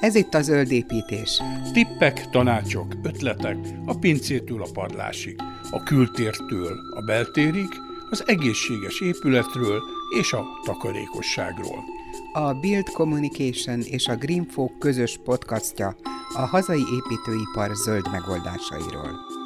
Ez itt a zöld építés. Tippek, tanácsok, ötletek a pincétől a padlásig, a kültértől a beltérig, az egészséges épületről és a takarékosságról. A Build Communication és a Greenfolk közös podcastja a hazai építőipar zöld megoldásairól.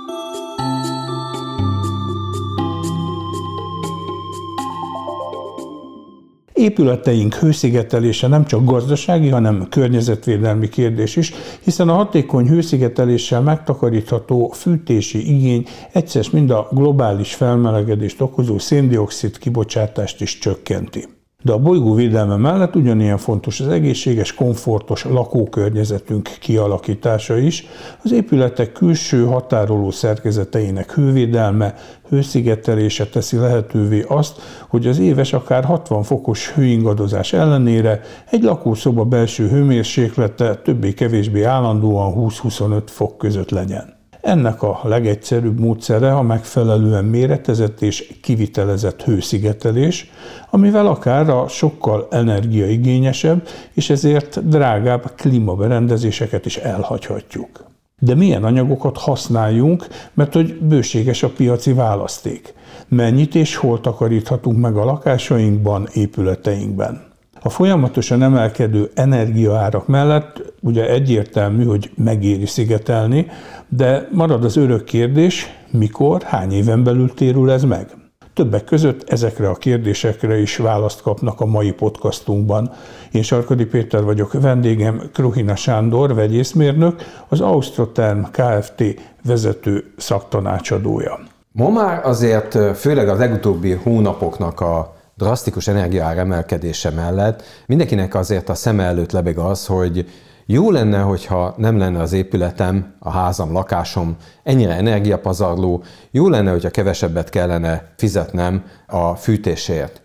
Épületeink hőszigetelése nem csak gazdasági, hanem környezetvédelmi kérdés is, hiszen a hatékony hőszigeteléssel megtakarítható fűtési igény egyszer mind a globális felmelegedést okozó széndiokszid kibocsátást is csökkenti. De a bolygó védelme mellett ugyanilyen fontos az egészséges, komfortos lakókörnyezetünk kialakítása is, az épületek külső határoló szerkezeteinek hővédelme, hőszigetelése teszi lehetővé azt, hogy az éves akár 60 fokos hőingadozás ellenére egy lakószoba belső hőmérséklete többé-kevésbé állandóan 20-25 fok között legyen. Ennek a legegyszerűbb módszere a megfelelően méretezett és kivitelezett hőszigetelés, amivel akár a sokkal energiaigényesebb és ezért drágább klímaberendezéseket is elhagyhatjuk. De milyen anyagokat használjunk, mert hogy bőséges a piaci választék. Mennyit és hol takaríthatunk meg a lakásainkban, épületeinkben. A folyamatosan emelkedő energiaárak mellett ugye egyértelmű, hogy megéri szigetelni, de marad az örök kérdés, mikor, hány éven belül térül ez meg? Többek között ezekre a kérdésekre is választ kapnak a mai podcastunkban. Én Sarkadi Péter vagyok, vendégem Kruhina Sándor, vegyészmérnök, az Austroterm Kft. vezető szaktanácsadója. Ma már azért főleg az legutóbbi hónapoknak a drasztikus energiaár emelkedése mellett mindenkinek azért a szeme előtt lebeg az, hogy jó lenne, hogyha nem lenne az épületem, a házam, lakásom ennyire energiapazarló, jó lenne, hogyha kevesebbet kellene fizetnem a fűtésért.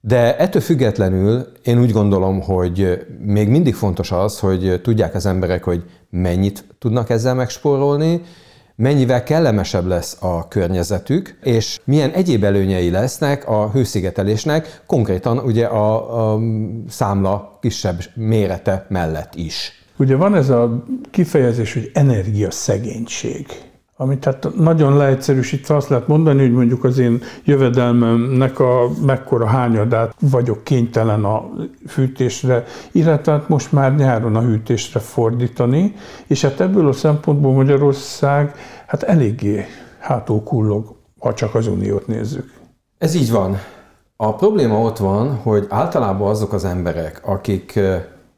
De ettől függetlenül én úgy gondolom, hogy még mindig fontos az, hogy tudják az emberek, hogy mennyit tudnak ezzel megspórolni, mennyivel kellemesebb lesz a környezetük, és milyen egyéb előnyei lesznek a hőszigetelésnek, konkrétan ugye a, a számla kisebb mérete mellett is. Ugye van ez a kifejezés, hogy energiaszegénység amit tehát nagyon leegyszerűsítve azt lehet mondani, hogy mondjuk az én jövedelmemnek a mekkora hányadát vagyok kénytelen a fűtésre, illetve hát most már nyáron a hűtésre fordítani, és hát ebből a szempontból Magyarország hát eléggé hátul kullog, ha csak az uniót nézzük. Ez így van. A probléma ott van, hogy általában azok az emberek, akik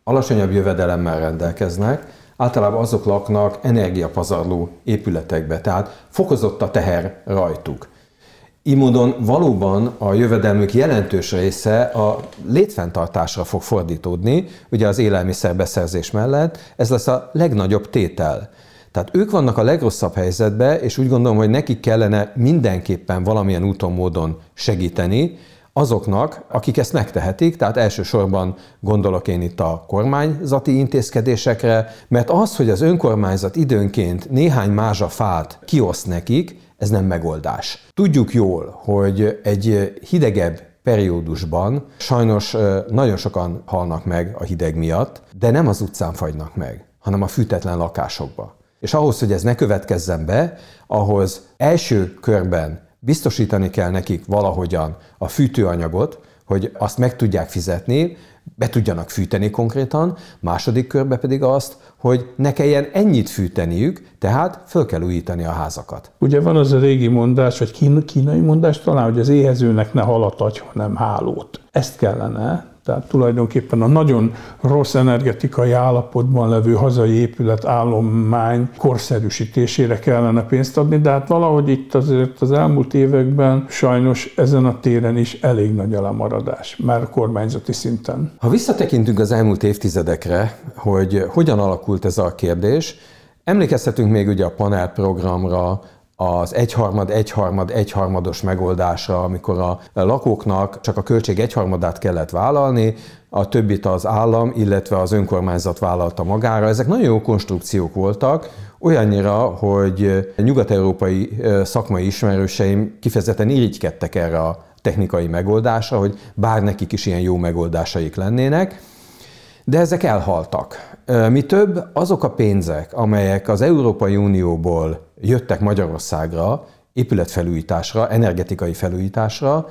alacsonyabb jövedelemmel rendelkeznek, általában azok laknak energiapazarló épületekbe, tehát fokozott a teher rajtuk. Így módon valóban a jövedelmük jelentős része a létfenntartásra fog fordítódni, ugye az élelmiszerbeszerzés mellett, ez lesz a legnagyobb tétel. Tehát ők vannak a legrosszabb helyzetben, és úgy gondolom, hogy nekik kellene mindenképpen valamilyen úton, módon segíteni, azoknak, akik ezt megtehetik, tehát elsősorban gondolok én itt a kormányzati intézkedésekre, mert az, hogy az önkormányzat időnként néhány mázsa fát kioszt nekik, ez nem megoldás. Tudjuk jól, hogy egy hidegebb periódusban sajnos nagyon sokan halnak meg a hideg miatt, de nem az utcán fagynak meg, hanem a fűtetlen lakásokba. És ahhoz, hogy ez ne következzen be, ahhoz első körben biztosítani kell nekik valahogyan a fűtőanyagot, hogy azt meg tudják fizetni, be tudjanak fűteni konkrétan, második körbe pedig azt, hogy ne kelljen ennyit fűteniük, tehát föl kell újítani a házakat. Ugye van az a régi mondás, vagy kínai mondás talán, hogy az éhezőnek ne halat adj, hanem hálót. Ezt kellene tehát tulajdonképpen a nagyon rossz energetikai állapotban levő hazai épület állomány korszerűsítésére kellene pénzt adni, de hát valahogy itt azért az elmúlt években sajnos ezen a téren is elég nagy a lemaradás, már kormányzati szinten. Ha visszatekintünk az elmúlt évtizedekre, hogy hogyan alakult ez a kérdés, emlékezhetünk még ugye a panel programra, az egyharmad, egyharmad, egyharmados megoldásra, amikor a lakóknak csak a költség egyharmadát kellett vállalni, a többit az állam, illetve az önkormányzat vállalta magára. Ezek nagyon jó konstrukciók voltak, olyannyira, hogy nyugat-európai szakmai ismerőseim kifejezetten irigykedtek erre a technikai megoldásra, hogy bár nekik is ilyen jó megoldásaik lennének. De ezek elhaltak. Mi több, azok a pénzek, amelyek az Európai Unióból jöttek Magyarországra, épületfelújításra, energetikai felújításra,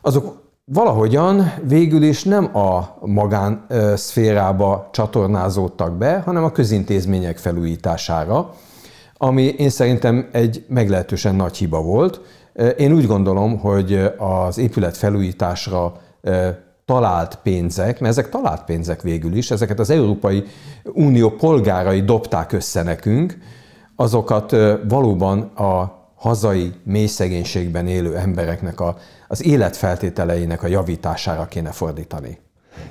azok valahogyan végül is nem a magán szférába csatornázódtak be, hanem a közintézmények felújítására, ami én szerintem egy meglehetősen nagy hiba volt. Én úgy gondolom, hogy az épület felújításra talált pénzek, mert ezek talált pénzek végül is, ezeket az Európai Unió polgárai dobták össze nekünk, azokat valóban a hazai mély élő embereknek a, az életfeltételeinek a javítására kéne fordítani.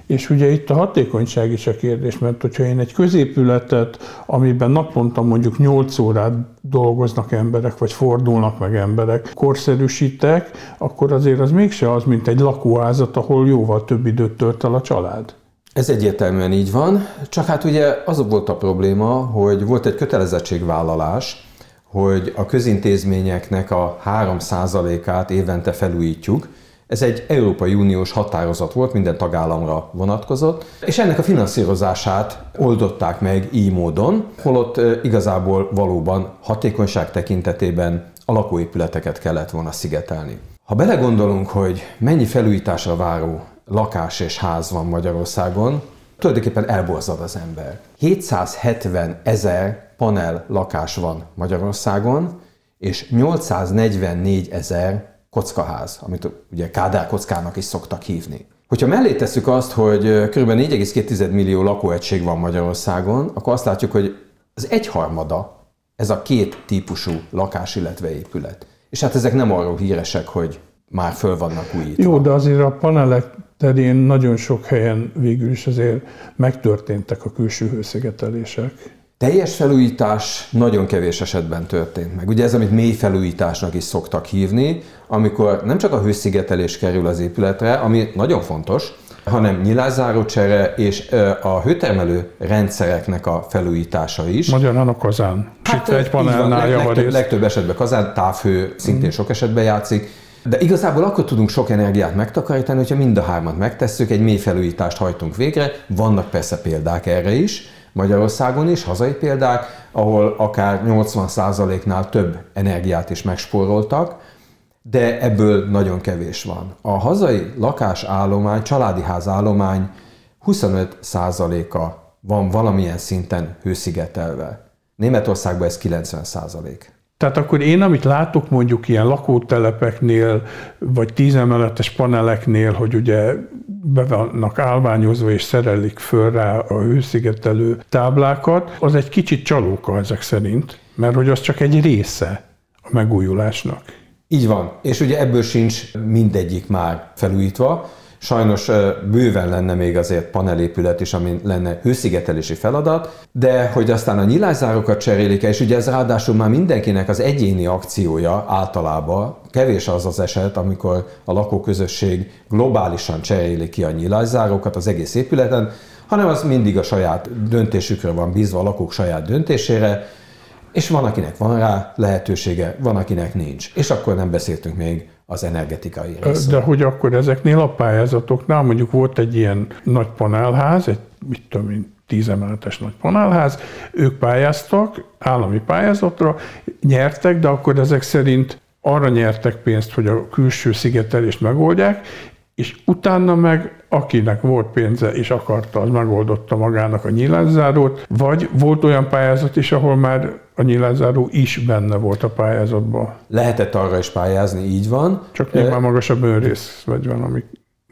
És ugye itt a hatékonyság is a kérdés, mert hogyha én egy középületet, amiben naponta mondjuk 8 órát dolgoznak emberek, vagy fordulnak meg emberek, korszerűsítek, akkor azért az mégse az, mint egy lakóházat, ahol jóval több időt tölt el a család. Ez egyértelműen így van, csak hát ugye az volt a probléma, hogy volt egy kötelezettségvállalás, hogy a közintézményeknek a 3%-át évente felújítjuk. Ez egy Európai Uniós határozat volt, minden tagállamra vonatkozott, és ennek a finanszírozását oldották meg így módon, holott igazából valóban hatékonyság tekintetében a lakóépületeket kellett volna szigetelni. Ha belegondolunk, hogy mennyi felújításra váró lakás és ház van Magyarországon, tulajdonképpen elborzad az ember. 770 ezer panel lakás van Magyarországon, és 844 ezer kockaház, amit ugye Kádár kockának is szoktak hívni. Hogyha mellé tesszük azt, hogy kb. 4,2 millió lakóegység van Magyarországon, akkor azt látjuk, hogy az egyharmada ez a két típusú lakás, illetve épület. És hát ezek nem arról híresek, hogy már föl vannak újítva. Jó, de azért a panelek terén nagyon sok helyen végül is azért megtörténtek a külső hőszigetelések. Teljes felújítás nagyon kevés esetben történt meg. Ugye ez, amit mély felújításnak is szoktak hívni, amikor nem csak a hőszigetelés kerül az épületre, ami nagyon fontos, hanem nyilázáró csere és a hőtermelő rendszereknek a felújítása is. Magyarán a kazán. Hát, Itt egy panelnál leg, legtöbb, legtöbb esetben kazán, távhő szintén mm. sok esetben játszik, de igazából akkor tudunk sok energiát megtakarítani, hogyha mind a hármat megtesszük, egy mély felújítást hajtunk végre. Vannak persze példák erre is, Magyarországon is, hazai példák, ahol akár 80%-nál több energiát is megspóroltak, de ebből nagyon kevés van. A hazai lakásállomány, családi házállomány 25%-a van valamilyen szinten hőszigetelve. Németországban ez 90%. Tehát akkor én, amit látok mondjuk ilyen lakótelepeknél, vagy tízemeletes paneleknél, hogy ugye be vannak állványozva és szerelik föl rá a hőszigetelő táblákat, az egy kicsit csalóka ezek szerint, mert hogy az csak egy része a megújulásnak. Így van, és ugye ebből sincs mindegyik már felújítva, Sajnos bőven lenne még azért panelépület is, ami lenne hőszigetelési feladat, de hogy aztán a nyilászárokat cserélik és ugye ez ráadásul már mindenkinek az egyéni akciója általában, kevés az az eset, amikor a lakóközösség globálisan cseréli ki a nyilászárokat az egész épületen, hanem az mindig a saját döntésükre van bízva, a lakók saját döntésére, és van, akinek van rá lehetősége, van, akinek nincs. És akkor nem beszéltünk még az energetikai részről. De hogy akkor ezeknél a pályázatoknál mondjuk volt egy ilyen nagy panelház, egy mit tudom én, tíz emeletes nagy panelház, ők pályáztak állami pályázatra, nyertek, de akkor ezek szerint arra nyertek pénzt, hogy a külső szigetelést megoldják, és utána meg akinek volt pénze és akarta, az megoldotta magának a nyilászárót, vagy volt olyan pályázat is, ahol már a nyilázáró is benne volt a pályázatban. Lehetett arra is pályázni, így van. Csak nyilván magasabb önrész vagy van, amik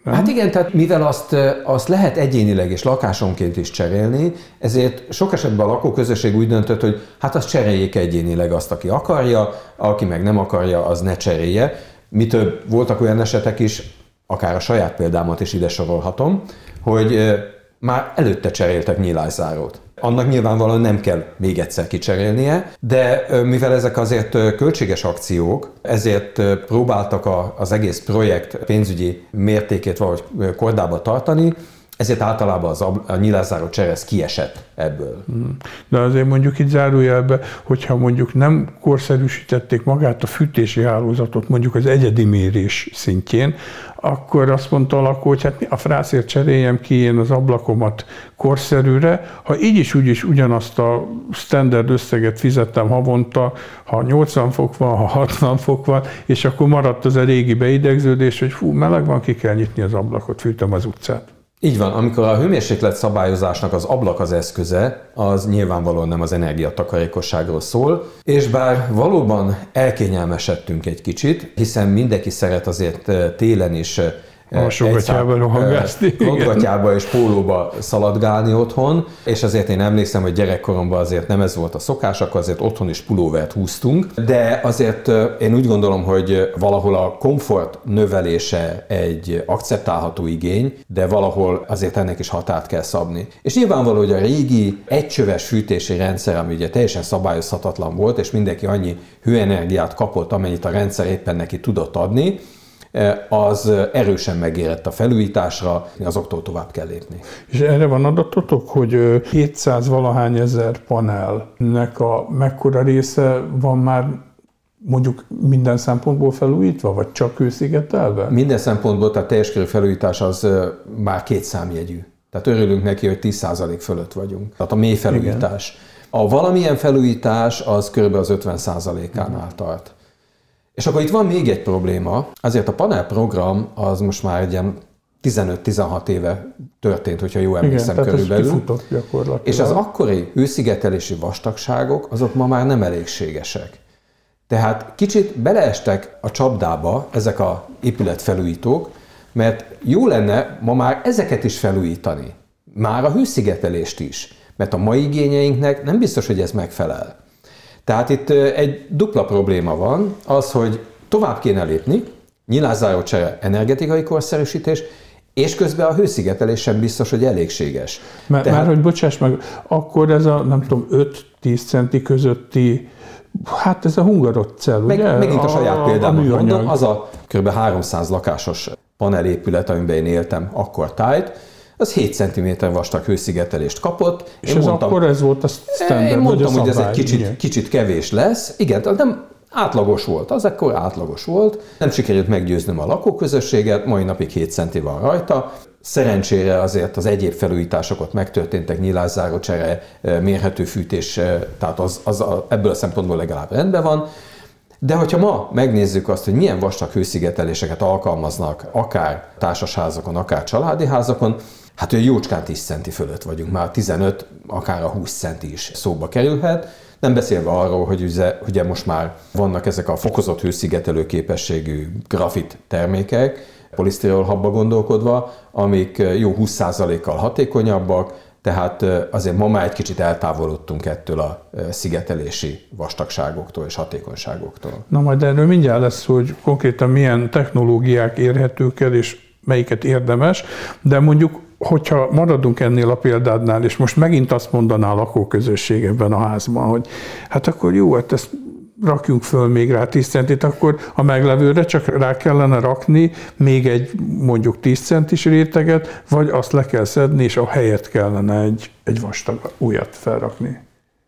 nem? Hát igen, tehát mivel azt, azt lehet egyénileg és lakásonként is cserélni, ezért sok esetben a lakóközösség úgy döntött, hogy hát azt cseréljék egyénileg azt, aki akarja, aki meg nem akarja, az ne cserélje. Mi több, voltak olyan esetek is, akár a saját példámat is ide sorolhatom, hogy már előtte cseréltek nyílászárót. Annak nyilvánvalóan nem kell még egyszer kicserélnie, de mivel ezek azért költséges akciók, ezért próbáltak az egész projekt pénzügyi mértékét valahogy kordába tartani, ezért általában az a nyilázáró cseresz kiesett ebből. Hmm. De azért mondjuk itt zárójelbe, hogyha mondjuk nem korszerűsítették magát a fűtési hálózatot mondjuk az egyedi mérés szintjén, akkor azt mondta a lakó, hogy hát a frászért cseréljem ki én az ablakomat korszerűre, ha így is úgy is ugyanazt a standard összeget fizettem havonta, ha 80 fok van, ha 60 fok van, és akkor maradt az a régi beidegződés, hogy fú, meleg van, ki kell nyitni az ablakot, fűtöm az utcát. Így van, amikor a hőmérséklet szabályozásnak az ablak az eszköze, az nyilvánvalóan nem az energiatakarékosságról szól, és bár valóban elkényelmesedtünk egy kicsit, hiszen mindenki szeret azért eh, télen is eh, Alsógatyába rohangászni. Kodgatyába és pólóba szaladgálni otthon, és azért én emlékszem, hogy gyerekkoromban azért nem ez volt a szokás, akkor azért otthon is pulóvert húztunk, de azért én úgy gondolom, hogy valahol a komfort növelése egy akceptálható igény, de valahol azért ennek is határt kell szabni. És nyilvánvaló, hogy a régi egycsöves fűtési rendszer, ami ugye teljesen szabályozhatatlan volt, és mindenki annyi hőenergiát kapott, amennyit a rendszer éppen neki tudott adni, az erősen megérett a felújításra, azoktól tovább kell lépni. És erre van adatotok, hogy 700 valahány ezer panelnek a mekkora része van már mondjuk minden szempontból felújítva, vagy csak őszigetelve? Minden szempontból, tehát teljes körű felújítás az már két számjegyű. Tehát örülünk neki, hogy 10% fölött vagyunk. Tehát a mély felújítás. Igen. A valamilyen felújítás az kb. az 50%-ánál tart. És akkor itt van még egy probléma, azért a panel program az most már egy ilyen 15-16 éve történt, hogyha jó emlékszem Igen, körülbelül. És az akkori hőszigetelési vastagságok, azok ma már nem elégségesek. Tehát kicsit beleestek a csapdába ezek a épületfelújítók, mert jó lenne ma már ezeket is felújítani. Már a hőszigetelést is. Mert a mai igényeinknek nem biztos, hogy ez megfelel. Tehát itt egy dupla probléma van, az, hogy tovább kéne lépni, csere, energetikai korszerűsítés, és közben a hőszigetelés sem biztos, hogy elégséges. Mert, Tehát... Már, hogy bocsáss meg, akkor ez a, nem tudom, 5-10 centi közötti Hát ez a hungarocell, meg, ugye? Megint a, a saját példámat mondom, az a kb. 300 lakásos panelépület, amiben én éltem akkor tájt, az 7 cm vastag hőszigetelést kapott. És én ez mondtam, akkor ez volt a standard, Én mondtam, hogy ez egy kicsit, kicsit kevés lesz. Igen, nem átlagos volt, az akkor átlagos volt. Nem sikerült meggyőznöm a lakóközösséget, mai napig 7 centi van rajta. Szerencsére azért az egyéb felújítások megtörténtek, nyílászáró csere, mérhető fűtés, tehát az, az a, ebből a szempontból legalább rendben van. De hogyha ma megnézzük azt, hogy milyen vastag hőszigeteléseket alkalmaznak akár társasházakon, akár családi házakon, Hát ő jócskán 10 centi fölött vagyunk, már 15, akár a 20 centi is szóba kerülhet. Nem beszélve arról, hogy ugye, ugye most már vannak ezek a fokozott hőszigetelő képességű grafit termékek, polisztirol habba gondolkodva, amik jó 20%-kal hatékonyabbak, tehát azért ma már egy kicsit eltávolodtunk ettől a szigetelési vastagságoktól és hatékonyságoktól. Na majd erről mindjárt lesz, hogy konkrétan milyen technológiák érhetők el, és melyiket érdemes, de mondjuk hogyha maradunk ennél a példádnál, és most megint azt mondaná a lakóközösség ebben a házban, hogy hát akkor jó, hát ezt rakjunk föl még rá 10 centit, akkor a meglevőre csak rá kellene rakni még egy mondjuk 10 centis réteget, vagy azt le kell szedni, és a helyet kellene egy, egy vastag újat felrakni.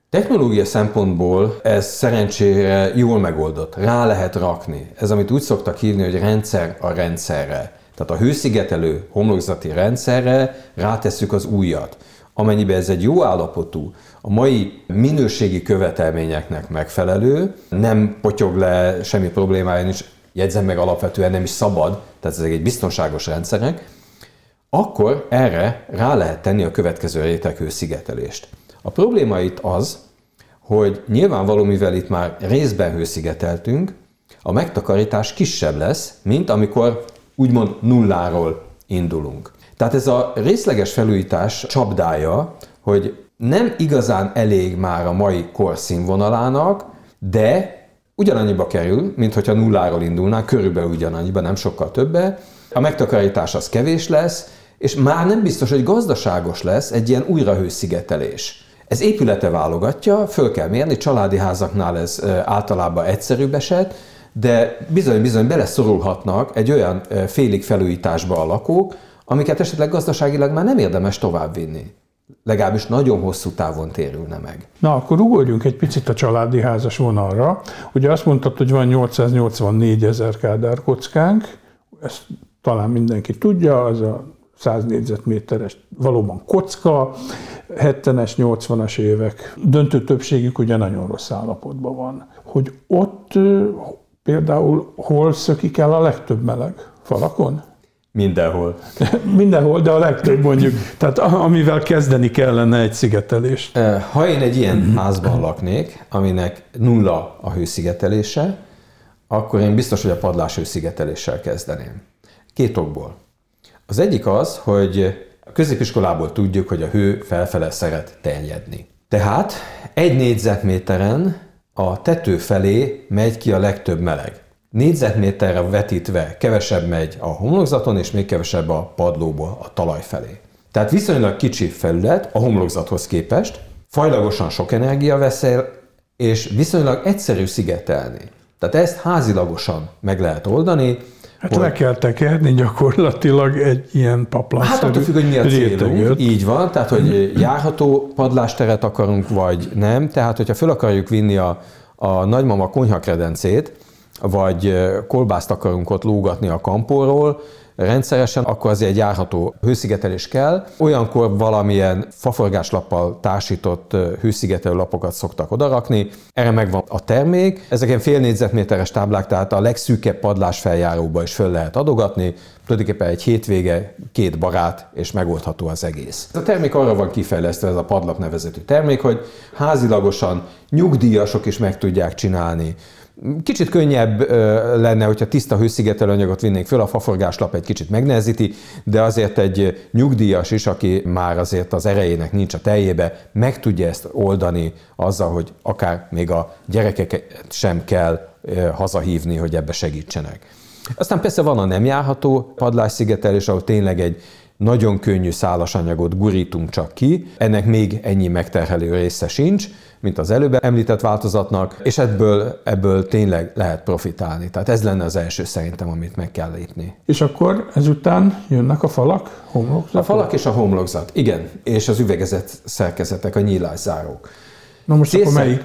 Technológia szempontból ez szerencsére jól megoldott, rá lehet rakni. Ez, amit úgy szoktak hívni, hogy rendszer a rendszerre. Tehát a hőszigetelő homlokzati rendszerre rátesszük az újat. Amennyiben ez egy jó állapotú, a mai minőségi követelményeknek megfelelő, nem potyog le semmi problémája is, jegyzem meg alapvetően nem is szabad, tehát ezek egy biztonságos rendszerek, akkor erre rá lehet tenni a következő réteg hőszigetelést. A probléma itt az, hogy nyilvánvaló, mivel itt már részben hőszigeteltünk, a megtakarítás kisebb lesz, mint amikor úgymond nulláról indulunk. Tehát ez a részleges felújítás csapdája, hogy nem igazán elég már a mai kor színvonalának, de ugyanannyiba kerül, mint hogyha nulláról indulnánk, körülbelül ugyanannyiba, nem sokkal többe. A megtakarítás az kevés lesz, és már nem biztos, hogy gazdaságos lesz egy ilyen újrahőszigetelés. Ez épülete válogatja, föl kell mérni, családi házaknál ez általában egyszerűbb eset, de bizony-bizony beleszorulhatnak egy olyan félig felújításba a lakók, amiket esetleg gazdaságilag már nem érdemes továbbvinni. Legalábbis nagyon hosszú távon térülne meg. Na, akkor ugorjunk egy picit a családi házas vonalra. Ugye azt mondtad, hogy van 884 ezer kádár kockánk, ezt talán mindenki tudja, az a 100 négyzetméteres valóban kocka, 70-es, 80-as évek döntő többségük ugye nagyon rossz állapotban van. Hogy ott például hol szökik el a legtöbb meleg? Falakon? Mindenhol. Mindenhol, de a legtöbb mondjuk. Tehát amivel kezdeni kellene egy szigetelést. Ha én egy ilyen házban laknék, aminek nulla a hőszigetelése, akkor én biztos, hogy a padlás hőszigeteléssel kezdeném. Két okból. Az egyik az, hogy a középiskolából tudjuk, hogy a hő felfele szeret terjedni. Tehát egy négyzetméteren a tető felé megy ki a legtöbb meleg. Négyzetméterre vetítve kevesebb megy a homlokzaton, és még kevesebb a padlóból a talaj felé. Tehát viszonylag kicsi felület a homlokzathoz képest, fajlagosan sok energia vesz el, és viszonylag egyszerű szigetelni. Tehát ezt házilagosan meg lehet oldani, Hát hogy... le kell tekerni gyakorlatilag egy ilyen paplanszerű Hát attól függ, hogy mi a célunk. Így van, tehát hogy járható padlásteret akarunk, vagy nem. Tehát, hogyha föl akarjuk vinni a, a nagymama konyhakredencét, vagy kolbászt akarunk ott lógatni a kampóról, rendszeresen, akkor azért egy járható hőszigetelés kell. Olyankor valamilyen faforgáslappal társított hőszigetelő lapokat szoktak odarakni. Erre megvan a termék. Ezeken fél négyzetméteres táblák, tehát a legszűkebb padlás feljáróba is föl lehet adogatni. Tulajdonképpen egy hétvége, két barát, és megoldható az egész. A termék arra van kifejlesztve, ez a padlap nevezetű termék, hogy házilagosan nyugdíjasok is meg tudják csinálni Kicsit könnyebb lenne, hogyha tiszta hőszigetelőanyagot vinnénk föl, a faforgáslap egy kicsit megnehezíti, de azért egy nyugdíjas is, aki már azért az erejének nincs a teljébe, meg tudja ezt oldani azzal, hogy akár még a gyerekeket sem kell hazahívni, hogy ebbe segítsenek. Aztán persze van a nem járható padlásszigetelés, ahol tényleg egy nagyon könnyű szálasanyagot gurítunk csak ki, ennek még ennyi megterhelő része sincs, mint az előbb említett változatnak, és ebből, ebből tényleg lehet profitálni. Tehát ez lenne az első szerintem, amit meg kell lépni. És akkor ezután jönnek a falak, homlokzat? A falak és a homlokzat, igen. És az üvegezett szerkezetek, a nyílászárók. Na most Célszer... akkor melyik?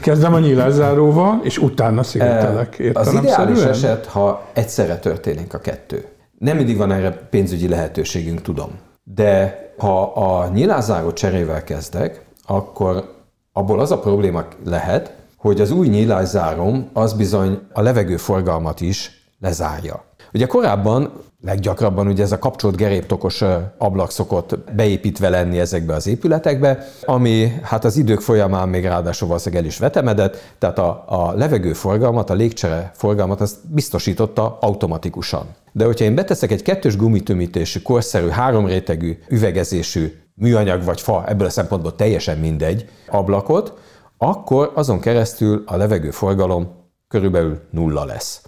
Kezdem a nyílászáróval, és utána szigetelek. Az ideális eset, ha egyszerre történik a kettő. Nem mindig van erre pénzügyi lehetőségünk, tudom. De ha a nyilázáró cserével kezdek, akkor abból az a probléma lehet, hogy az új nyílászárom az bizony a levegőforgalmat is lezárja. Ugye korábban leggyakrabban ugye ez a kapcsolt geréptokos ablak szokott beépítve lenni ezekbe az épületekbe, ami hát az idők folyamán még ráadásul valószínűleg el is vetemedett, tehát a, a levegőforgalmat, a légcsere forgalmat azt biztosította automatikusan. De hogyha én beteszek egy kettős gumitömítésű, korszerű, háromrétegű, üvegezésű műanyag vagy fa, ebből a szempontból teljesen mindegy ablakot, akkor azon keresztül a levegőforgalom körülbelül nulla lesz.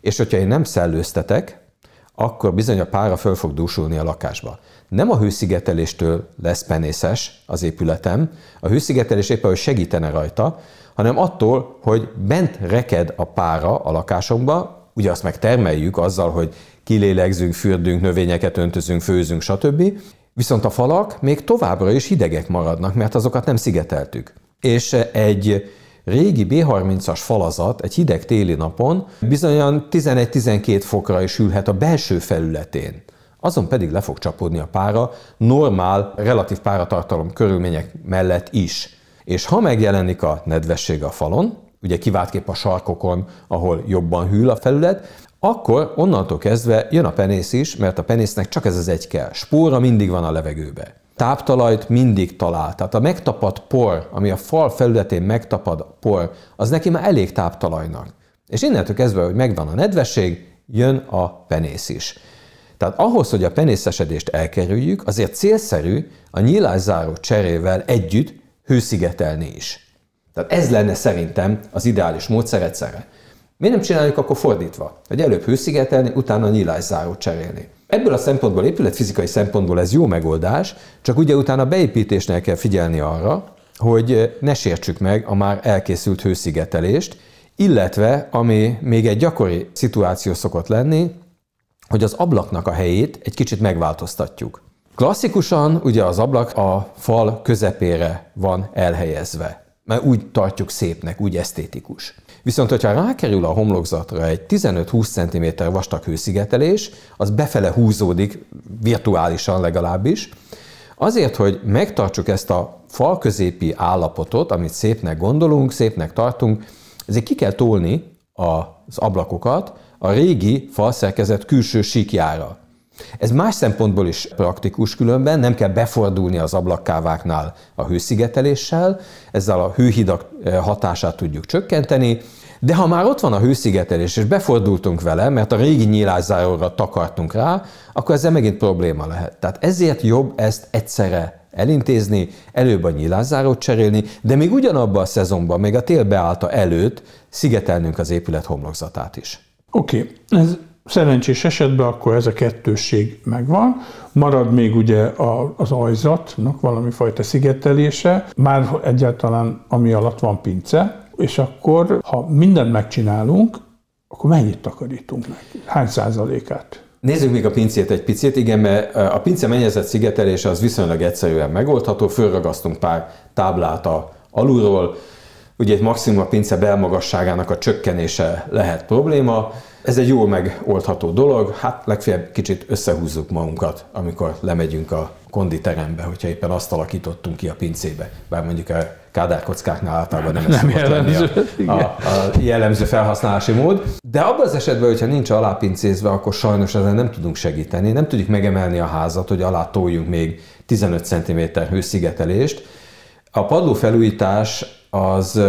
És hogyha én nem szellőztetek, akkor bizony a pára föl fog dúsulni a lakásba. Nem a hőszigeteléstől lesz penészes az épületem, a hőszigetelés éppen, hogy segítene rajta, hanem attól, hogy bent reked a pára a lakásomba, ugye azt meg termeljük azzal, hogy kilélegzünk, fürdünk, növényeket öntözünk, főzünk, stb. Viszont a falak még továbbra is hidegek maradnak, mert azokat nem szigeteltük. És egy régi B30-as falazat egy hideg téli napon bizonyan 11-12 fokra is ülhet a belső felületén. Azon pedig le fog csapódni a pára normál, relatív páratartalom körülmények mellett is. És ha megjelenik a nedvesség a falon, ugye kiváltképp a sarkokon, ahol jobban hűl a felület, akkor onnantól kezdve jön a penész is, mert a penésznek csak ez az egy kell. Spóra mindig van a levegőbe. Táptalajt mindig talál. Tehát a megtapadt por, ami a fal felületén megtapad por, az neki már elég táptalajnak. És innentől kezdve, hogy megvan a nedvesség, jön a penész is. Tehát ahhoz, hogy a penészesedést elkerüljük, azért célszerű a nyílászáró cserével együtt hőszigetelni is. Tehát ez lenne szerintem az ideális módszer egyszerre. Miért nem csináljuk akkor fordítva? Hogy előbb hőszigetelni, utána nyílászárót cserélni. Ebből a szempontból, épületfizikai szempontból ez jó megoldás, csak ugye utána beépítésnél kell figyelni arra, hogy ne sértsük meg a már elkészült hőszigetelést, illetve, ami még egy gyakori szituáció szokott lenni, hogy az ablaknak a helyét egy kicsit megváltoztatjuk. Klasszikusan ugye az ablak a fal közepére van elhelyezve, mert úgy tartjuk szépnek, úgy esztétikus. Viszont, hogyha rákerül a homlokzatra egy 15-20 cm vastag hőszigetelés, az befele húzódik, virtuálisan legalábbis, Azért, hogy megtartsuk ezt a fal középi állapotot, amit szépnek gondolunk, szépnek tartunk, ezért ki kell tolni az ablakokat a régi falszerkezet külső síkjára. Ez más szempontból is praktikus különben, nem kell befordulni az ablakkáváknál a hőszigeteléssel, ezzel a hőhidak eh, hatását tudjuk csökkenteni, de ha már ott van a hőszigetelés, és befordultunk vele, mert a régi nyílászáróra takartunk rá, akkor ezzel megint probléma lehet. Tehát ezért jobb ezt egyszerre elintézni, előbb a nyílászárót cserélni, de még ugyanabban a szezonban, még a tél beállta előtt szigetelnünk az épület homlokzatát is. Oké, okay. ez szerencsés esetben akkor ez a kettősség megvan, marad még ugye az ajzatnak valami fajta szigetelése, már egyáltalán ami alatt van pince, és akkor, ha mindent megcsinálunk, akkor mennyit takarítunk meg? Hány százalékát? Nézzük még a pincét egy picit. Igen, mert a pince mennyezet szigetelése az viszonylag egyszerűen megoldható. Fölragasztunk pár táblát a alulról. Ugye egy maximum a pince belmagasságának a csökkenése lehet probléma. Ez egy jól megoldható dolog, hát legfeljebb kicsit összehúzzuk magunkat, amikor lemegyünk a konditerembe, hogyha éppen azt alakítottunk ki a pincébe. Bár mondjuk a kádárkockáknál általában nem, nem jellemző, a, a, a jellemző felhasználási mód. De abban az esetben, hogyha nincs alápincézve, akkor sajnos ezen nem tudunk segíteni. Nem tudjuk megemelni a házat, hogy alá toljunk még 15 cm hőszigetelést. A padló felújítás az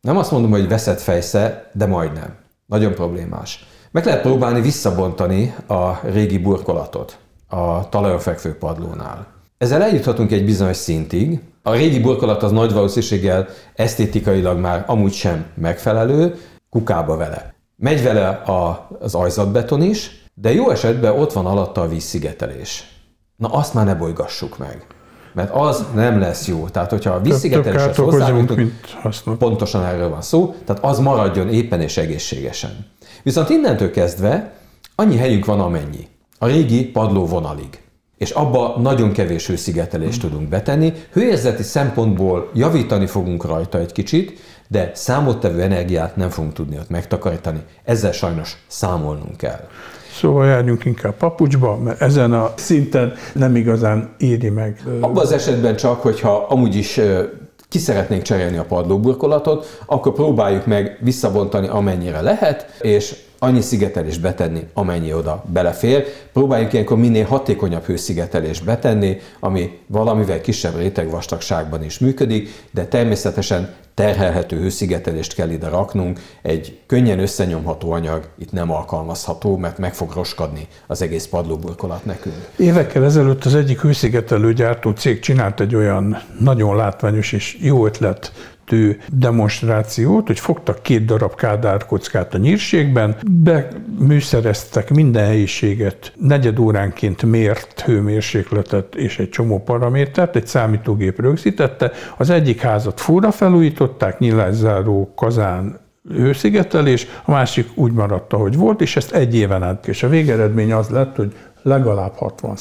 nem azt mondom, hogy veszett fejsze, de majdnem. Nagyon problémás. Meg lehet próbálni visszabontani a régi burkolatot a talajon fekvő padlónál. Ezzel eljuthatunk egy bizonyos szintig. A régi burkolat az nagy valószínűséggel esztétikailag már amúgy sem megfelelő, kukába vele. Megy vele a, az ajzatbeton is, de jó esetben ott van alatta a vízszigetelés. Na azt már ne bolygassuk meg. Mert az nem lesz jó. Tehát, hogyha a vízszigeteléshez hozzájutunk, pontosan erről van szó, tehát az maradjon éppen és egészségesen. Viszont innentől kezdve annyi helyünk van amennyi. A régi padló vonalig és abba nagyon kevés hőszigetelést tudunk betenni. Hőérzeti szempontból javítani fogunk rajta egy kicsit, de számottevő energiát nem fogunk tudni ott megtakarítani. Ezzel sajnos számolnunk kell. Szóval járjunk inkább papucsba, mert ezen a szinten nem igazán éri meg. Abban az esetben csak, hogyha amúgy is ki szeretnénk cserélni a padlóburkolatot, akkor próbáljuk meg visszabontani amennyire lehet, és annyi szigetelést betenni, amennyi oda belefér. Próbáljuk ilyenkor minél hatékonyabb hőszigetelést betenni, ami valamivel kisebb rétegvastagságban is működik, de természetesen terhelhető hőszigetelést kell ide raknunk, egy könnyen összenyomható anyag itt nem alkalmazható, mert meg fog roskadni az egész padlóburkolat nekünk. Évekkel ezelőtt az egyik hőszigetelő gyártó cég csinált egy olyan nagyon látványos és jó ötlet kettő demonstrációt, hogy fogtak két darab kádárkockát a nyírségben, beműszereztek minden helyiséget, negyed óránként mért hőmérsékletet és egy csomó paramétert, egy számítógép rögzítette. Az egyik házat fúra felújították, nyilászáró, kazán, hőszigetelés, a másik úgy maradt, ahogy volt, és ezt egy éven át. És a végeredmény az lett, hogy legalább 60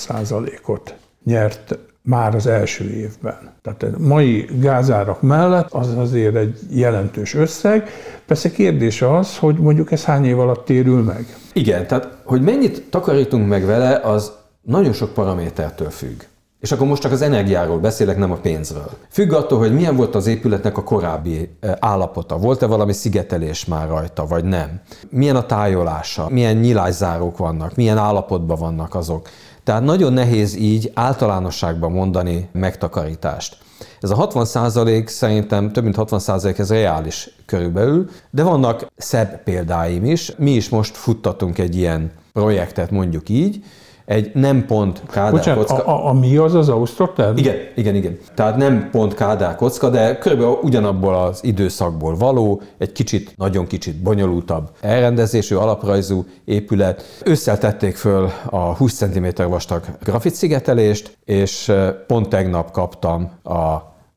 ot nyert már az első évben. Tehát a mai gázárak mellett az azért egy jelentős összeg. Persze kérdés az, hogy mondjuk ez hány év alatt térül meg. Igen, tehát hogy mennyit takarítunk meg vele, az nagyon sok paramétertől függ. És akkor most csak az energiáról beszélek, nem a pénzről. Függ attól, hogy milyen volt az épületnek a korábbi eh, állapota. Volt-e valami szigetelés már rajta, vagy nem? Milyen a tájolása? Milyen nyilászárók vannak? Milyen állapotban vannak azok? Tehát nagyon nehéz így általánosságban mondani megtakarítást. Ez a 60 százalék szerintem több mint 60 százalék ez reális körülbelül, de vannak szebb példáim is. Mi is most futtatunk egy ilyen projektet, mondjuk így, egy nem pont kádár Bocsánat, kocka. A, a, a mi az az Austrotel? Igen, igen, igen. Tehát nem pont kádár kocka, de körülbelül ugyanabból az időszakból való, egy kicsit, nagyon kicsit bonyolultabb elrendezésű, alaprajzú épület. Ősszel tették föl a 20 cm vastag grafitszigetelést, és pont tegnap kaptam a,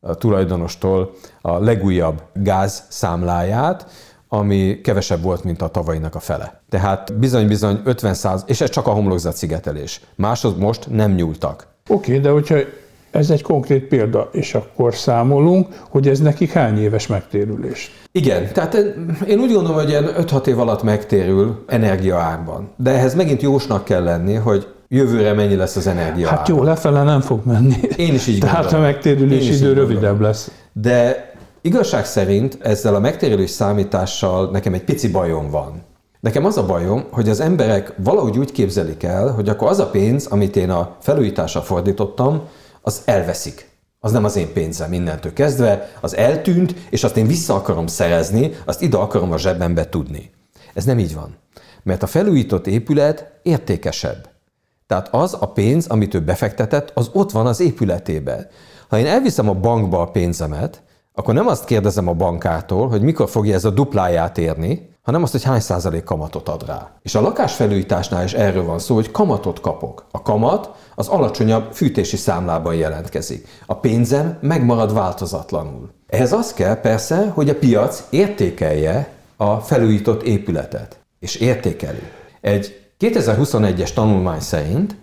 a tulajdonostól a legújabb gáz számláját, ami kevesebb volt, mint a tavalyinak a fele. Tehát bizony-bizony 50 száz, és ez csak a homlokzat szigetelés. Másod most nem nyúltak. Oké, okay, de hogyha ez egy konkrét példa, és akkor számolunk, hogy ez nekik hány éves megtérülés. Igen, tehát én úgy gondolom, hogy ilyen 5-6 év alatt megtérül energiaárban. De ehhez megint jósnak kell lenni, hogy jövőre mennyi lesz az energia. Hát jó, lefele nem fog menni. Én is így Tehát gondolom. a megtérülés idő rövidebb lesz. De igazság szerint ezzel a megtérülés számítással nekem egy pici bajom van. Nekem az a bajom, hogy az emberek valahogy úgy képzelik el, hogy akkor az a pénz, amit én a felújításra fordítottam, az elveszik. Az nem az én pénzem innentől kezdve, az eltűnt, és azt én vissza akarom szerezni, azt ide akarom a zsebembe tudni. Ez nem így van. Mert a felújított épület értékesebb. Tehát az a pénz, amit ő befektetett, az ott van az épületébe. Ha én elviszem a bankba a pénzemet, akkor nem azt kérdezem a bankától, hogy mikor fogja ez a dupláját érni, hanem azt, hogy hány százalék kamatot ad rá. És a lakásfelújításnál is erről van szó, hogy kamatot kapok. A kamat az alacsonyabb fűtési számlában jelentkezik. A pénzem megmarad változatlanul. Ehhez az kell persze, hogy a piac értékelje a felújított épületet. És értékeli. Egy 2021-es tanulmány szerint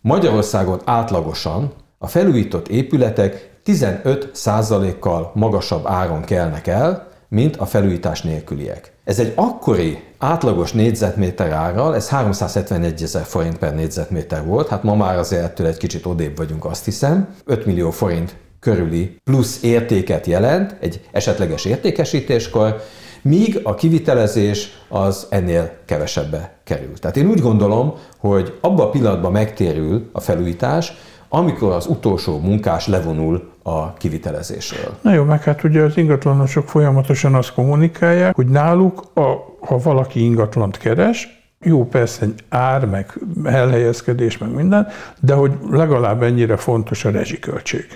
Magyarországon átlagosan a felújított épületek 15%-kal magasabb áron kelnek el, mint a felújítás nélküliek. Ez egy akkori átlagos négyzetméter árral, ez 371 ezer forint per négyzetméter volt, hát ma már azért ettől egy kicsit odébb vagyunk, azt hiszem. 5 millió forint körüli plusz értéket jelent egy esetleges értékesítéskor, míg a kivitelezés az ennél kevesebbe kerül. Tehát én úgy gondolom, hogy abban a pillanatban megtérül a felújítás, amikor az utolsó munkás levonul a kivitelezésről. Na jó, meg hát ugye az ingatlanosok folyamatosan azt kommunikálják, hogy náluk, a, ha valaki ingatlant keres, jó, persze egy ár, meg elhelyezkedés, meg minden, de hogy legalább ennyire fontos a rezsiköltség.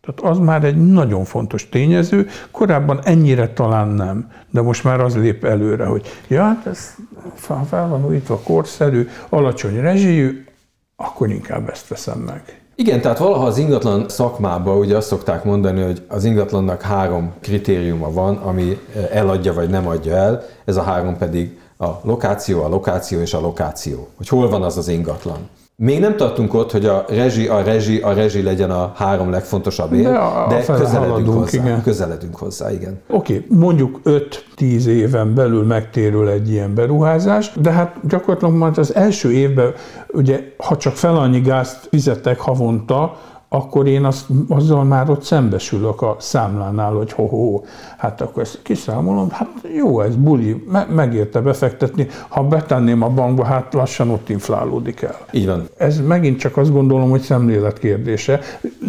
Tehát az már egy nagyon fontos tényező, korábban ennyire talán nem, de most már az lép előre, hogy ja, hát ez fel van újítva, korszerű, alacsony rezsijű, akkor inkább ezt veszem meg. Igen, tehát valaha az ingatlan szakmában ugye azt szokták mondani, hogy az ingatlannak három kritériuma van, ami eladja vagy nem adja el, ez a három pedig a lokáció, a lokáció és a lokáció. Hogy hol van az az ingatlan. Még nem tartunk ott, hogy a rezsi, a rezsi, a rezsi legyen a három legfontosabb ér, De a- de közeledünk haladunk, hozzá. igen. Közeledünk hozzá, igen. Oké, okay, mondjuk 5-10 éven belül megtérül egy ilyen beruházás, de hát gyakorlatilag majd az első évben, ugye, ha csak fel annyi gázt fizetek havonta, akkor én azt, azzal már ott szembesülök a számlánál, hogy ho-ho, hát akkor ezt kiszámolom, hát jó, ez buli, me- megérte befektetni, ha betenném a bankba, hát lassan ott inflálódik el. Így van. Ez megint csak azt gondolom, hogy szemlélet kérdése,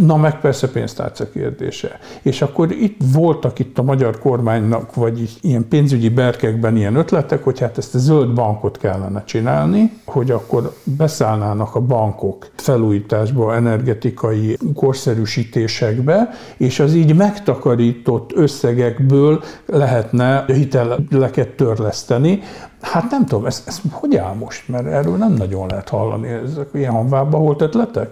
na meg persze pénztárca kérdése. És akkor itt voltak itt a magyar kormánynak, vagy ilyen pénzügyi berkekben ilyen ötletek, hogy hát ezt a zöld bankot kellene csinálni, hogy akkor beszállnának a bankok felújításba, energetikai korszerűsítésekbe, és az így megtakarított összegekből lehetne hiteleket törleszteni. Hát nem tudom, ez, ez hogy áll most? Mert erről nem nagyon lehet hallani. Ezek ilyen hanvába volt ötletek?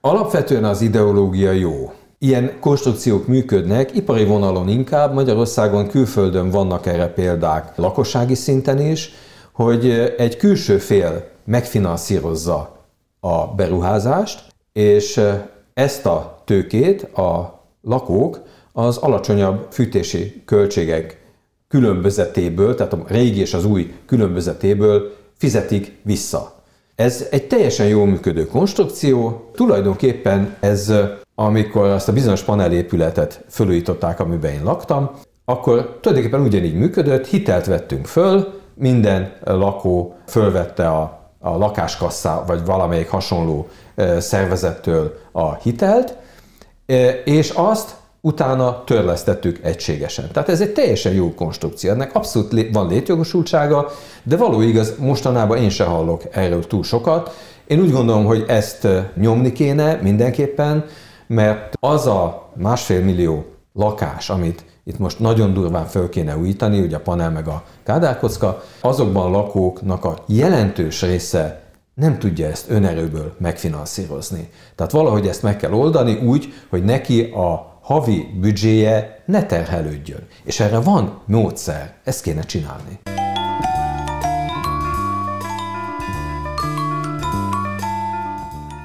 Alapvetően az ideológia jó. Ilyen konstrukciók működnek, ipari vonalon inkább, Magyarországon külföldön vannak erre példák lakossági szinten is, hogy egy külső fél megfinanszírozza a beruházást, és ezt a tőkét a lakók az alacsonyabb fűtési költségek különbözetéből, tehát a régi és az új különbözetéből fizetik vissza. Ez egy teljesen jól működő konstrukció, tulajdonképpen ez, amikor azt a bizonyos panelépületet fölújították, amiben én laktam, akkor tulajdonképpen ugyanígy működött, hitelt vettünk föl, minden lakó fölvette a, a lakáskasszá, vagy valamelyik hasonló szervezettől a hitelt, és azt utána törlesztettük egységesen. Tehát ez egy teljesen jó konstrukció. Ennek abszolút van létjogosultsága, de való igaz, mostanában én sem hallok erről túl sokat. Én úgy gondolom, hogy ezt nyomni kéne mindenképpen, mert az a másfél millió lakás, amit itt most nagyon durván föl kéne újítani, ugye a panel meg a kádárkocka, azokban a lakóknak a jelentős része nem tudja ezt önerőből megfinanszírozni. Tehát valahogy ezt meg kell oldani úgy, hogy neki a havi büdzséje ne terhelődjön. És erre van módszer, ezt kéne csinálni.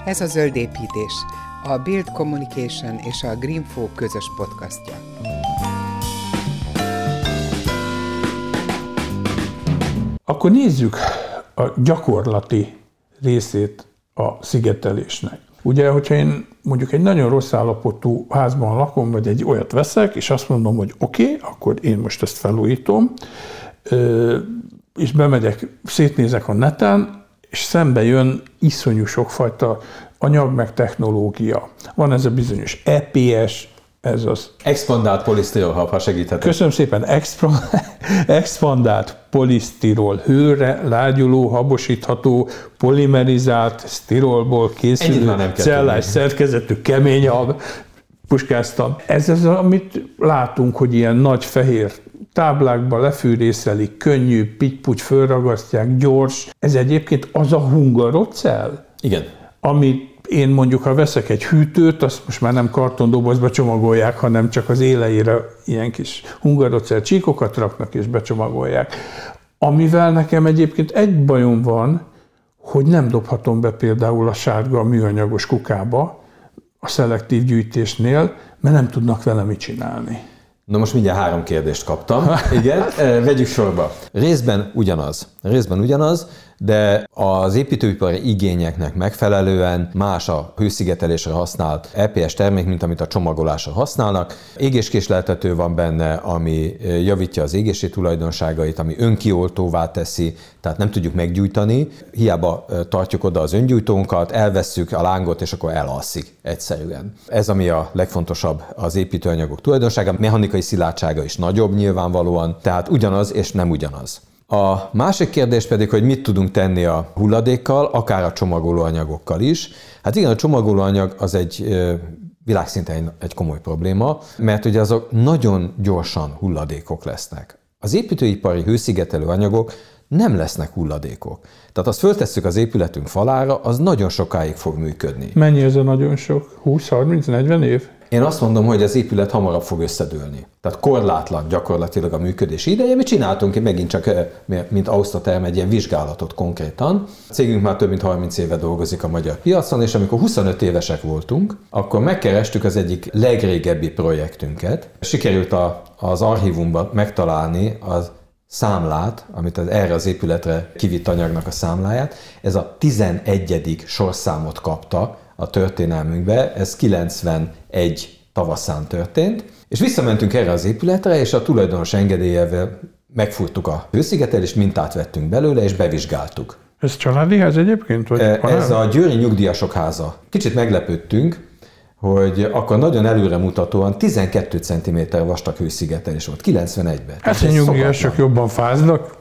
Ez a Zöld Építés, a Build Communication és a Greenfo közös podcastja. Akkor nézzük a gyakorlati részét a szigetelésnek. Ugye, hogyha én mondjuk egy nagyon rossz állapotú házban lakom, vagy egy olyat veszek, és azt mondom, hogy oké, okay, akkor én most ezt felújítom, és bemegyek, szétnézek a neten, és szembe jön iszonyú sokfajta anyag meg technológia. Van ez a bizonyos EPS, ez az... Expandált polisztirol, ha segíthetek. Köszönöm szépen, expandált polisztirol, hőre lágyuló, habosítható, polimerizált sztirolból készülő, cellás szerkezetű, keményebb, puskáztam. Ez az, amit látunk, hogy ilyen nagy fehér táblákba lefűrészelik, könnyű, pitty fölragasztják, gyors. Ez egyébként az a hungarocell? Igen. Amit én mondjuk, ha veszek egy hűtőt, azt most már nem kartondobozba csomagolják, hanem csak az éleire ilyen kis hungarocell csíkokat raknak és becsomagolják. Amivel nekem egyébként egy bajom van, hogy nem dobhatom be például a sárga műanyagos kukába a szelektív gyűjtésnél, mert nem tudnak vele mit csinálni. Na most mindjárt három kérdést kaptam. Igen, vegyük sorba. Részben ugyanaz. Részben ugyanaz, de az építőipari igényeknek megfelelően más a hőszigetelésre használt EPS termék, mint amit a csomagolásra használnak. Égéskésleltető van benne, ami javítja az égési tulajdonságait, ami önkioltóvá teszi, tehát nem tudjuk meggyújtani. Hiába tartjuk oda az öngyújtónkat, elvesszük a lángot, és akkor elalszik egyszerűen. Ez ami a legfontosabb az építőanyagok tulajdonsága. Mechanikai szilárdsága is nagyobb nyilvánvalóan, tehát ugyanaz és nem ugyanaz. A másik kérdés pedig, hogy mit tudunk tenni a hulladékkal, akár a csomagolóanyagokkal is. Hát igen, a csomagolóanyag az egy világszinten egy komoly probléma, mert ugye azok nagyon gyorsan hulladékok lesznek. Az építőipari hőszigetelő anyagok nem lesznek hulladékok. Tehát azt föltesszük az épületünk falára, az nagyon sokáig fog működni. Mennyi ez a nagyon sok? 20-30-40 év? Én azt mondom, hogy az épület hamarabb fog összedőlni. Tehát korlátlan gyakorlatilag a működési ideje. Mi csináltunk megint csak, eh, mint Ausztaterm egy ilyen vizsgálatot konkrétan. A cégünk már több mint 30 éve dolgozik a magyar piacon, és amikor 25 évesek voltunk, akkor megkerestük az egyik legrégebbi projektünket. Sikerült a, az archívumban megtalálni az számlát, amit az erre az épületre kivitt anyagnak a számláját. Ez a 11. sorszámot kapta a történelmünkbe, ez 91 tavaszán történt, és visszamentünk erre az épületre, és a tulajdonos engedélyevel megfúrtuk a hőszigetelést, mintát vettünk belőle, és bevizsgáltuk. Ez családi ház egyébként? Vagy ez a Győri Nyugdíjasok háza. Kicsit meglepődtünk, hogy akkor nagyon előremutatóan 12 cm vastag hőszigetelés volt, 91-ben. Hát a nyugdíjasok jobban fáznak.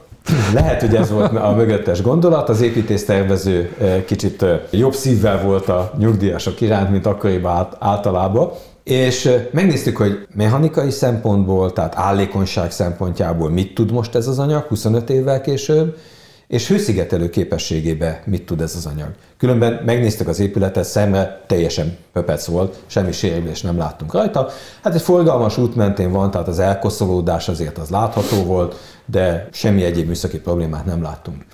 Lehet, hogy ez volt a mögöttes gondolat, az építésztervező eh, kicsit eh, jobb szívvel volt a nyugdíjasok iránt, mint akkoriban általában. És eh, megnéztük, hogy mechanikai szempontból, tehát állékonyság szempontjából mit tud most ez az anyag 25 évvel később, és hőszigetelő képességébe mit tud ez az anyag. Különben megnéztük az épületet, szemre teljesen pöpec volt, semmi sérülés nem láttunk rajta. Hát egy forgalmas út mentén van, tehát az elkoszolódás azért az látható volt, de semmi egyéb műszaki problémát nem láttunk.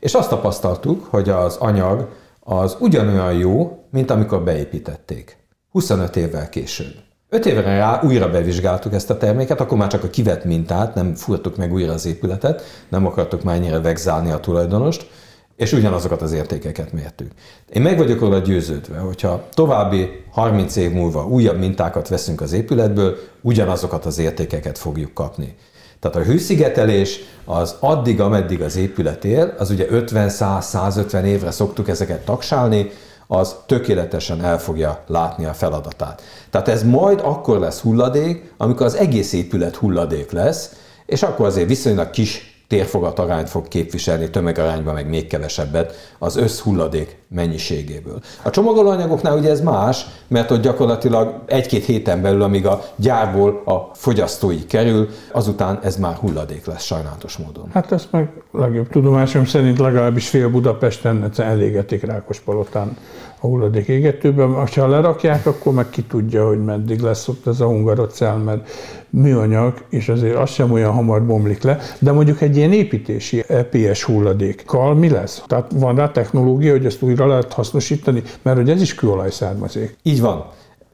És azt tapasztaltuk, hogy az anyag az ugyanolyan jó, mint amikor beépítették. 25 évvel később. Öt évre rá újra bevizsgáltuk ezt a terméket, akkor már csak a kivett mintát, nem furtuk meg újra az épületet, nem akartuk már ennyire vegzálni a tulajdonost, és ugyanazokat az értékeket mértük. Én meg vagyok róla győződve, hogyha további 30 év múlva újabb mintákat veszünk az épületből, ugyanazokat az értékeket fogjuk kapni. Tehát a hőszigetelés az addig, ameddig az épület él, az ugye 50-100-150 évre szoktuk ezeket taksálni, az tökéletesen el fogja látni a feladatát. Tehát ez majd akkor lesz hulladék, amikor az egész épület hulladék lesz, és akkor azért viszonylag kis térfogat arányt fog képviselni, tömegarányban meg még kevesebbet az összhulladék mennyiségéből. A csomagolóanyagoknál ugye ez más, mert ott gyakorlatilag egy-két héten belül, amíg a gyárból a fogyasztói kerül, azután ez már hulladék lesz sajnálatos módon. Hát ezt meg legjobb tudomásom szerint legalábbis fél Budapesten elégetik Rákospalotán a hulladék égetőben. Ha lerakják, akkor meg ki tudja, hogy meddig lesz ott ez a hungarocell, mert műanyag, és azért az sem olyan hamar bomlik le, de mondjuk egy ilyen építési EPS hulladékkal mi lesz? Tehát van rá technológia, hogy ezt újra lehet hasznosítani, mert hogy ez is kőolaj származék. Így van.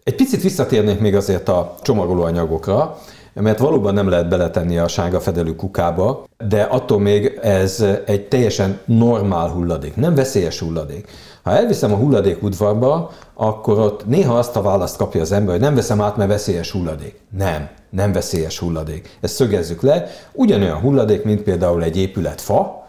Egy picit visszatérnék még azért a csomagolóanyagokra, mert valóban nem lehet beletenni a sárga fedelű kukába, de attól még ez egy teljesen normál hulladék, nem veszélyes hulladék. Ha elviszem a hulladék udvarba, akkor ott néha azt a választ kapja az ember, hogy nem veszem át, mert veszélyes hulladék. Nem, nem veszélyes hulladék. Ezt szögezzük le. Ugyanolyan hulladék, mint például egy épület fa,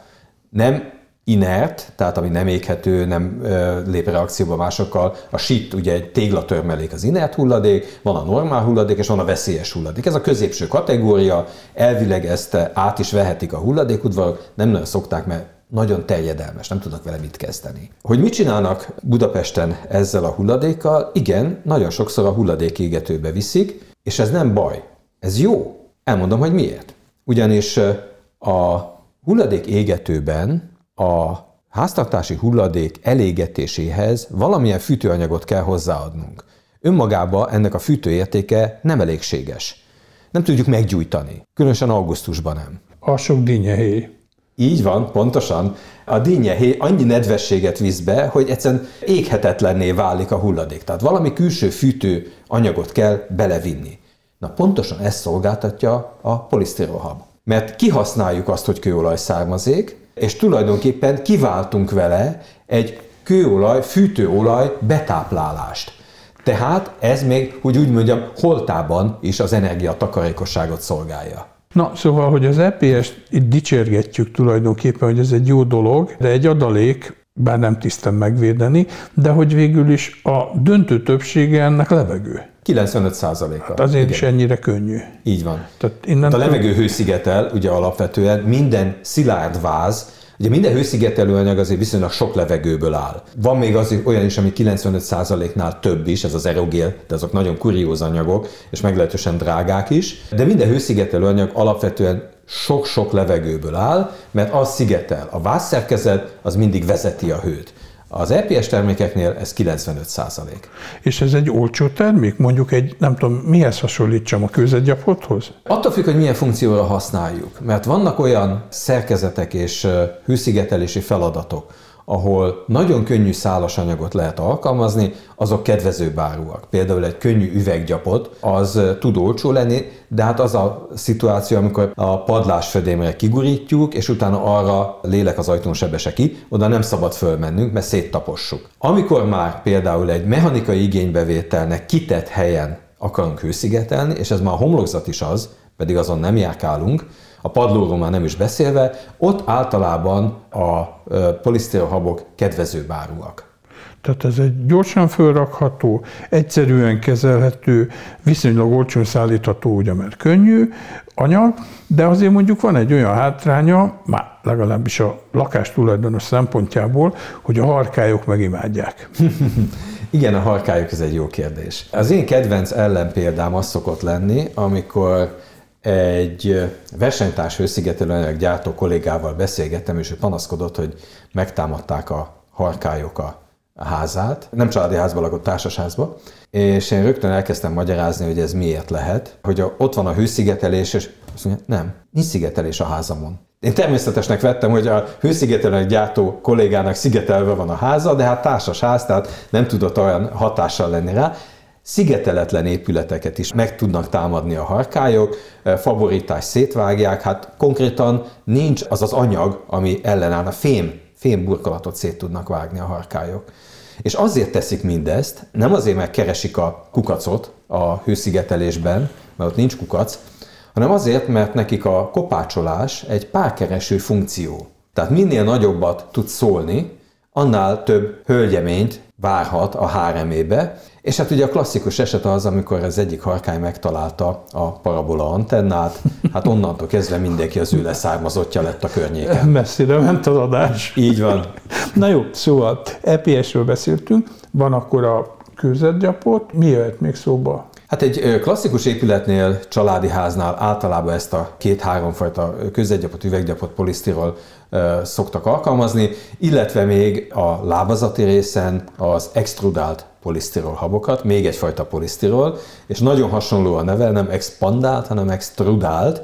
nem inert, tehát ami nem éghető, nem lép reakcióba másokkal. A sit ugye egy téglatörmelék az inert hulladék, van a normál hulladék, és van a veszélyes hulladék. Ez a középső kategória, elvileg ezt át is vehetik a hulladékudvarok, nem nagyon szokták, mert nagyon terjedelmes, nem tudnak vele mit kezdeni. Hogy mit csinálnak Budapesten ezzel a hulladékkal? Igen, nagyon sokszor a hulladékégetőbe viszik, és ez nem baj, ez jó. Elmondom, hogy miért. Ugyanis a hulladék égetőben a háztartási hulladék elégetéséhez valamilyen fűtőanyagot kell hozzáadnunk. Önmagában ennek a fűtőértéke nem elégséges. Nem tudjuk meggyújtani, különösen augusztusban nem. A sok dinnyehéj. Így van, pontosan. A dinnyehéj annyi nedvességet visz be, hogy egyszerűen éghetetlenné válik a hulladék. Tehát valami külső fűtő anyagot kell belevinni. Na pontosan ezt szolgáltatja a polisztirolhab. Mert kihasználjuk azt, hogy kőolaj származék, és tulajdonképpen kiváltunk vele egy kőolaj, fűtőolaj betáplálást. Tehát ez még, hogy úgy mondjam, holtában is az energiatakarékosságot szolgálja. Na, szóval, hogy az EPS-t itt dicsérgetjük tulajdonképpen, hogy ez egy jó dolog, de egy adalék, bár nem tisztem megvédeni, de hogy végül is a döntő többsége ennek levegő. 95 százaléka. Hát azért Igen. is ennyire könnyű. Így van. Tehát innen a levegő hőszigetel, ugye alapvetően minden szilárd váz, Ugye minden hőszigetelő anyag azért viszonylag sok levegőből áll. Van még az olyan is, ami 95%-nál több is, ez az aerogél, de azok nagyon kurióz anyagok, és meglehetősen drágák is. De minden hőszigetelő anyag alapvetően sok-sok levegőből áll, mert az szigetel. A vászszerkezet az mindig vezeti a hőt. Az EPS termékeknél ez 95 százalék. És ez egy olcsó termék? Mondjuk egy, nem tudom, mihez hasonlítsam a kőzetgyapothoz? Attól függ, hogy milyen funkcióra használjuk. Mert vannak olyan szerkezetek és hőszigetelési feladatok, ahol nagyon könnyű szálas anyagot lehet alkalmazni, azok kedvező áruak. Például egy könnyű üveggyapot, az tud olcsó lenni, de hát az a szituáció, amikor a padlás födémre kigurítjuk, és utána arra lélek az ajtón sebese ki, oda nem szabad fölmennünk, mert széttapossuk. Amikor már például egy mechanikai igénybevételnek kitett helyen akarunk hőszigetelni, és ez már a homlokzat is az, pedig azon nem járkálunk, a padlóról már nem is beszélve, ott általában a polisztérhabok kedvező bárúak. Tehát ez egy gyorsan felrakható, egyszerűen kezelhető, viszonylag olcsón szállítható, ugye mert könnyű anyag, de azért mondjuk van egy olyan hátránya, már legalábbis a lakás tulajdonos szempontjából, hogy a harkályok megimádják. Igen, a harkályok ez egy jó kérdés. Az én kedvenc ellenpéldám az szokott lenni, amikor egy versenytárs hőszigetelőanyag gyártó kollégával beszélgettem, és ő panaszkodott, hogy megtámadták a harkályok a házát, nem családi házban lakott, társasházba, és én rögtön elkezdtem magyarázni, hogy ez miért lehet, hogy ott van a hőszigetelés, és azt mondja, nem, nincs szigetelés a házamon. Én természetesnek vettem, hogy a hőszigetelőanyag gyártó kollégának szigetelve van a háza, de hát társas ház, tehát nem tudott olyan hatással lenni rá szigeteletlen épületeket is meg tudnak támadni a harkályok, favoritás szétvágják, hát konkrétan nincs az az anyag, ami ellenáll a fém, fém burkolatot szét tudnak vágni a harkályok. És azért teszik mindezt, nem azért, mert keresik a kukacot a hőszigetelésben, mert ott nincs kukac, hanem azért, mert nekik a kopácsolás egy párkereső funkció. Tehát minél nagyobbat tud szólni, annál több hölgyeményt várhat a háremébe, és hát ugye a klasszikus eset az, amikor az egyik harkány megtalálta a parabola antennát, hát onnantól kezdve mindenki az ő leszármazottja lett a környéken. Messzire ment az adás. Így van. Na jó, szóval EPS-ről beszéltünk, van akkor a kőzetgyapot, mi jöhet még szóba? Hát egy klasszikus épületnél, családi háznál általában ezt a két-három fajta közegyapot, üveggyapot, polisztirol szoktak alkalmazni, illetve még a lábazati részen az extrudált polisztirol habokat, még egyfajta polisztirol, és nagyon hasonló a neve, nem expandált, hanem extrudált.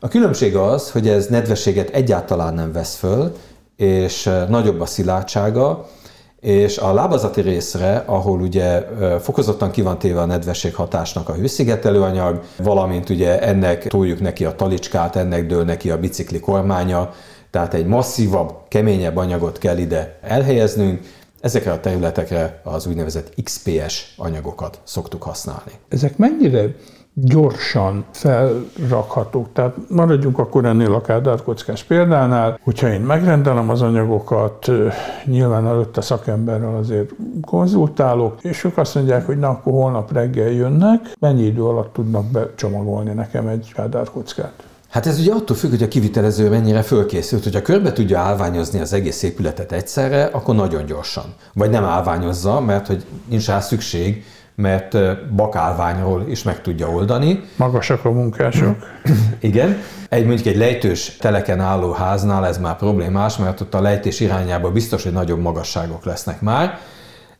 A különbség az, hogy ez nedvességet egyáltalán nem vesz föl, és nagyobb a szilárdsága, és a lábazati részre, ahol ugye fokozottan ki van téve a nedvesség hatásnak a hőszigetelőanyag, valamint ugye ennek toljuk neki a talicskát, ennek dől neki a bicikli kormánya, tehát egy masszívabb, keményebb anyagot kell ide elhelyeznünk, ezekre a területekre az úgynevezett XPS anyagokat szoktuk használni. Ezek mennyire gyorsan felrakhatók. Tehát maradjunk akkor ennél a kádárkockás példánál, hogyha én megrendelem az anyagokat, nyilván előtte szakemberrel azért konzultálok, és ők azt mondják, hogy na, akkor holnap reggel jönnek, mennyi idő alatt tudnak becsomagolni nekem egy kádárkockát? Hát ez ugye attól függ, hogy a kivitelező mennyire fölkészült. Hogyha körbe tudja állványozni az egész épületet egyszerre, akkor nagyon gyorsan. Vagy nem állványozza, mert hogy nincs rá szükség, mert bakálványról is meg tudja oldani. Magasak a munkások. Igen. Egy mondjuk egy lejtős teleken álló háznál ez már problémás, mert ott a lejtés irányába biztos, hogy nagyobb magasságok lesznek már,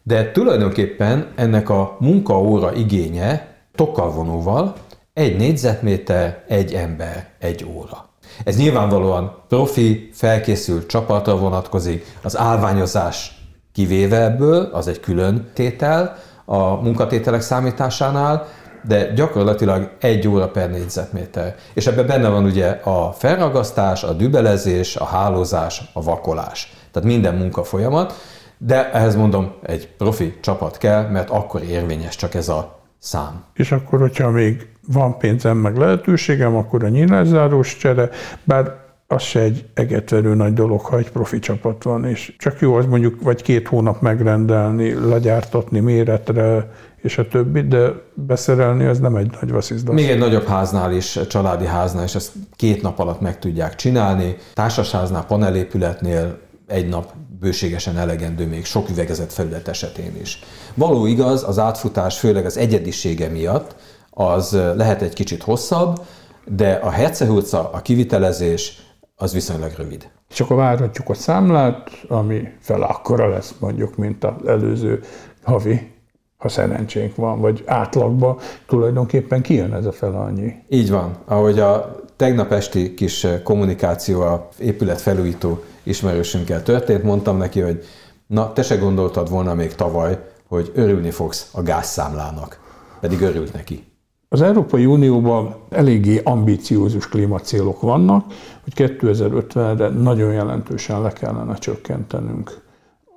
de tulajdonképpen ennek a munkaóra igénye tokkal vonóval egy négyzetméter, egy ember, egy óra. Ez nyilvánvalóan profi, felkészült csapatra vonatkozik, az állványozás kivéve ebből, az egy külön tétel, a munkatételek számításánál, de gyakorlatilag egy óra per négyzetméter. És ebben benne van ugye a felragasztás, a dübelezés, a hálózás, a vakolás. Tehát minden munka folyamat, de ehhez mondom, egy profi csapat kell, mert akkor érvényes csak ez a szám. És akkor, hogyha még van pénzem, meg lehetőségem, akkor a nyílászárós csere, bár az se egy egetverő nagy dolog, ha egy profi csapat van, és csak jó az mondjuk vagy két hónap megrendelni, legyártatni méretre, és a többi, de beszerelni az nem egy nagy vasszizda. Még egy nagyobb háznál is, családi háznál is ezt két nap alatt meg tudják csinálni. Társasháznál, panelépületnél egy nap bőségesen elegendő még sok üvegezett felület esetén is. Való igaz, az átfutás főleg az egyedisége miatt az lehet egy kicsit hosszabb, de a hercehurca, a kivitelezés az viszonylag rövid. És akkor várhatjuk a számlát, ami fel akkora lesz mondjuk, mint az előző havi, ha szerencsénk van, vagy átlagban tulajdonképpen kijön ez a fel annyi. Így van. Ahogy a tegnap esti kis kommunikáció a épület felújító ismerősünkkel történt, mondtam neki, hogy na, te se gondoltad volna még tavaly, hogy örülni fogsz a gázszámlának. Pedig örült neki. Az Európai Unióban eléggé ambíciózus klímacélok vannak, hogy 2050-re nagyon jelentősen le kellene csökkentenünk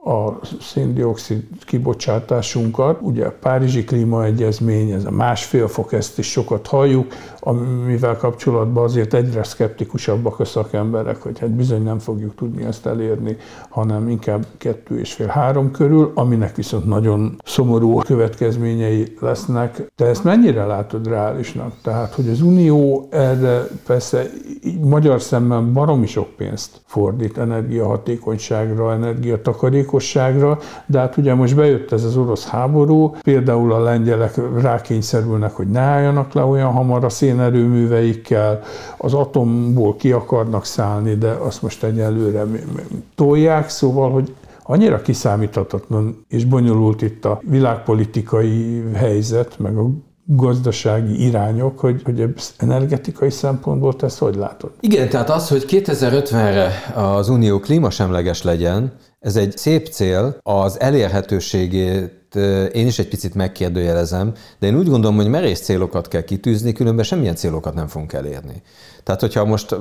a széndiokszid kibocsátásunkat. Ugye a Párizsi Klímaegyezmény, ez a másfél fok, ezt is sokat halljuk, amivel kapcsolatban azért egyre szkeptikusabbak a szakemberek, hogy hát bizony nem fogjuk tudni ezt elérni, hanem inkább kettő és fél három körül, aminek viszont nagyon szomorú következményei lesznek. Te ezt mennyire látod reálisnak? Tehát, hogy az Unió erre persze magyar szemben baromi sok pénzt fordít energiahatékonyságra, energiatakarékosságra, de hát ugye most bejött ez az orosz háború, például a lengyelek rákényszerülnek, hogy ne álljanak le olyan hamar a szénerőműveikkel, az atomból ki akarnak szállni, de azt most egyelőre tolják, szóval, hogy annyira kiszámíthatatlan és bonyolult itt a világpolitikai helyzet, meg a gazdasági irányok, hogy, hogy energetikai szempontból te ezt hogy látod? Igen, tehát az, hogy 2050-re az Unió klímasemleges legyen, ez egy szép cél, az elérhetőségét én is egy picit megkérdőjelezem, de én úgy gondolom, hogy merész célokat kell kitűzni, különben semmilyen célokat nem fogunk elérni. Tehát, hogyha most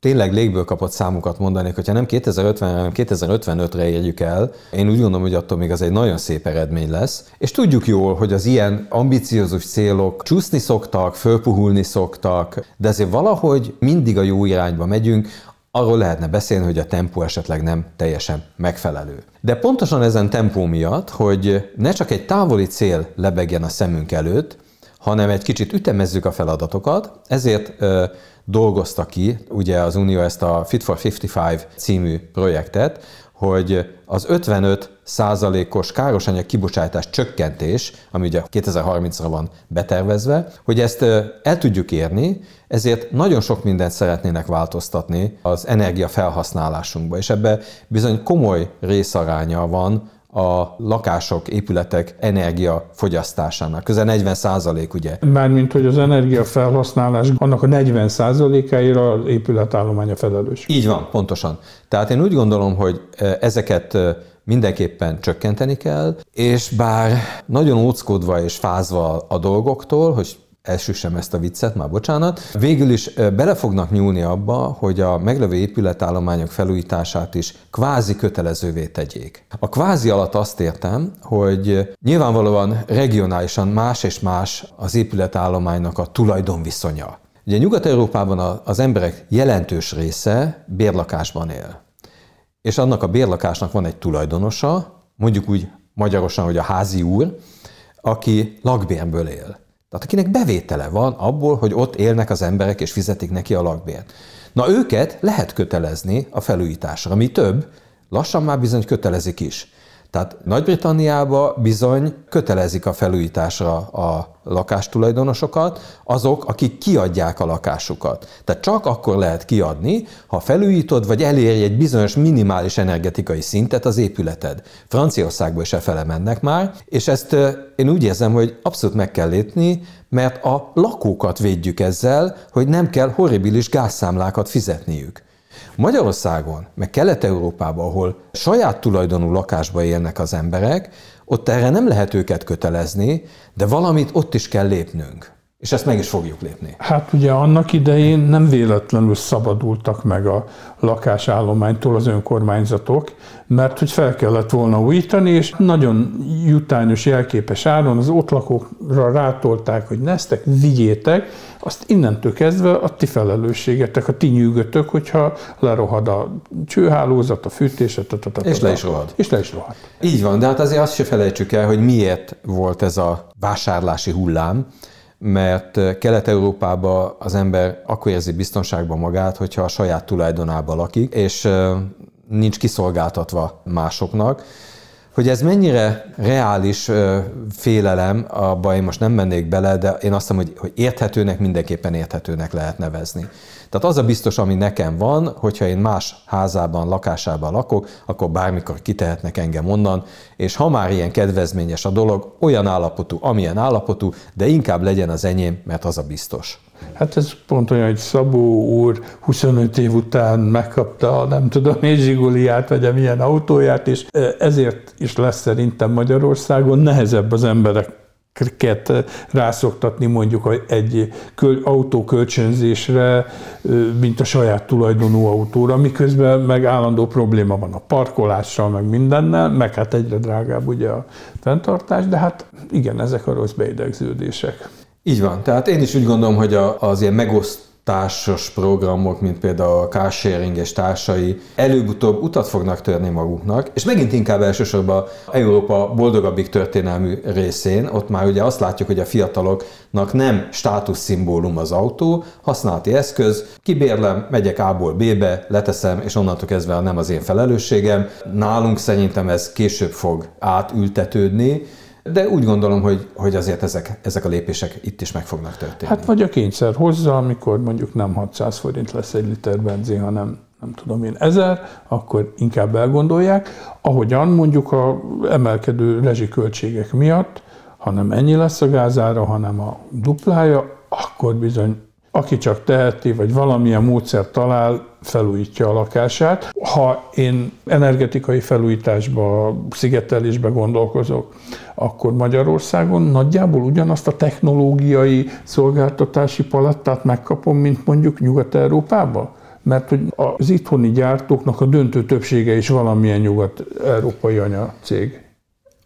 tényleg légből kapott számokat mondanék, hogyha nem 2050-re, hanem 2055-re érjük el, én úgy gondolom, hogy attól még az egy nagyon szép eredmény lesz. És tudjuk jól, hogy az ilyen ambiciózus célok csúszni szoktak, fölpuhulni szoktak, de azért valahogy mindig a jó irányba megyünk, arról lehetne beszélni, hogy a tempó esetleg nem teljesen megfelelő. De pontosan ezen tempó miatt, hogy ne csak egy távoli cél lebegjen a szemünk előtt, hanem egy kicsit ütemezzük a feladatokat, ezért ö, dolgozta ki ugye az Unió ezt a Fit for 55 című projektet, hogy az 55 százalékos károsanyag kibocsátás csökkentés, ami ugye 2030-ra van betervezve, hogy ezt el tudjuk érni, ezért nagyon sok mindent szeretnének változtatni az energia felhasználásunkba, és ebbe bizony komoly részaránya van a lakások, épületek energiafogyasztásának. Közel 40 százalék, ugye? Mármint, hogy az energiafelhasználás annak a 40 százalékáira az épületállománya felelős. Így van, pontosan. Tehát én úgy gondolom, hogy ezeket mindenképpen csökkenteni kell, és bár nagyon óckodva és fázva a dolgoktól, hogy elsüssem ezt a viccet, már bocsánat. Végül is bele fognak nyúlni abba, hogy a meglevő épületállományok felújítását is kvázi kötelezővé tegyék. A kvázi alatt azt értem, hogy nyilvánvalóan regionálisan más és más az épületállománynak a tulajdonviszonya. Ugye Nyugat-Európában az emberek jelentős része bérlakásban él. És annak a bérlakásnak van egy tulajdonosa, mondjuk úgy magyarosan, hogy a házi úr, aki lakbérből él. Tehát akinek bevétele van abból, hogy ott élnek az emberek és fizetik neki a lakbért. Na őket lehet kötelezni a felújításra, mi több, lassan már bizony kötelezik is. Tehát Nagy-Britanniába bizony kötelezik a felújításra a lakástulajdonosokat, azok, akik kiadják a lakásukat. Tehát csak akkor lehet kiadni, ha felújítod, vagy elérj egy bizonyos minimális energetikai szintet az épületed. Franciaországból is e fele mennek már, és ezt én úgy érzem, hogy abszolút meg kell lépni, mert a lakókat védjük ezzel, hogy nem kell horribilis gázszámlákat fizetniük. Magyarországon, meg Kelet-Európában, ahol saját tulajdonú lakásba élnek az emberek, ott erre nem lehet őket kötelezni, de valamit ott is kell lépnünk. És ezt meg is fogjuk lépni. Hát ugye annak idején nem véletlenül szabadultak meg a lakásállománytól az önkormányzatok, mert hogy fel kellett volna újítani, és nagyon jutányos, jelképes áron az ott lakókra rátolták, hogy neztek, vigyétek, azt innentől kezdve a ti felelősségetek, a ti nyűgötök, hogyha lerohad a csőhálózat, a fűtés, és le is rohad. És le is rohad. Így van, de hát azért azt se felejtsük el, hogy miért volt ez a vásárlási hullám, mert Kelet-Európában az ember akkor érzi biztonságban magát, hogyha a saját tulajdonában lakik, és nincs kiszolgáltatva másoknak. Hogy ez mennyire reális félelem, abba én most nem mennék bele, de én azt mondom, hogy, hogy érthetőnek mindenképpen érthetőnek lehet nevezni. Tehát az a biztos, ami nekem van, hogyha én más házában, lakásában lakok, akkor bármikor kitehetnek engem onnan, és ha már ilyen kedvezményes a dolog, olyan állapotú, amilyen állapotú, de inkább legyen az enyém, mert az a biztos. Hát ez pont olyan, hogy Szabó úr 25 év után megkapta, nem tudom, én Zsiguliát, vagy milyen autóját, és ezért is lesz szerintem Magyarországon nehezebb az emberek rászoktatni mondjuk egy autó kölcsönzésre, mint a saját tulajdonú autóra, miközben meg állandó probléma van a parkolással, meg mindennel, meg hát egyre drágább ugye a fenntartás, de hát igen, ezek a rossz beidegződések. Így van. Tehát én is úgy gondolom, hogy az ilyen megoszt társas programok, mint például a carsharing és társai előbb-utóbb utat fognak törni maguknak, és megint inkább elsősorban Európa boldogabbik történelmű részén, ott már ugye azt látjuk, hogy a fiataloknak nem státuszszimbólum az autó, használati eszköz, kibérlem, megyek A-ból B-be, leteszem, és onnantól kezdve nem az én felelősségem. Nálunk szerintem ez később fog átültetődni, de úgy gondolom, hogy, hogy azért ezek, ezek a lépések itt is meg fognak történni. Hát vagy a kényszer hozza, amikor mondjuk nem 600 forint lesz egy liter benzin, hanem nem tudom én, ezer, akkor inkább elgondolják. Ahogyan mondjuk a emelkedő rezsiköltségek miatt, ha nem ennyi lesz a gázára, hanem a duplája, akkor bizony aki csak teheti, vagy valamilyen módszer talál, felújítja a lakását. Ha én energetikai felújításba, szigetelésbe gondolkozok, akkor Magyarországon nagyjából ugyanazt a technológiai szolgáltatási palettát megkapom, mint mondjuk Nyugat-Európában? Mert hogy az itthoni gyártóknak a döntő többsége is valamilyen nyugat-európai anyacég.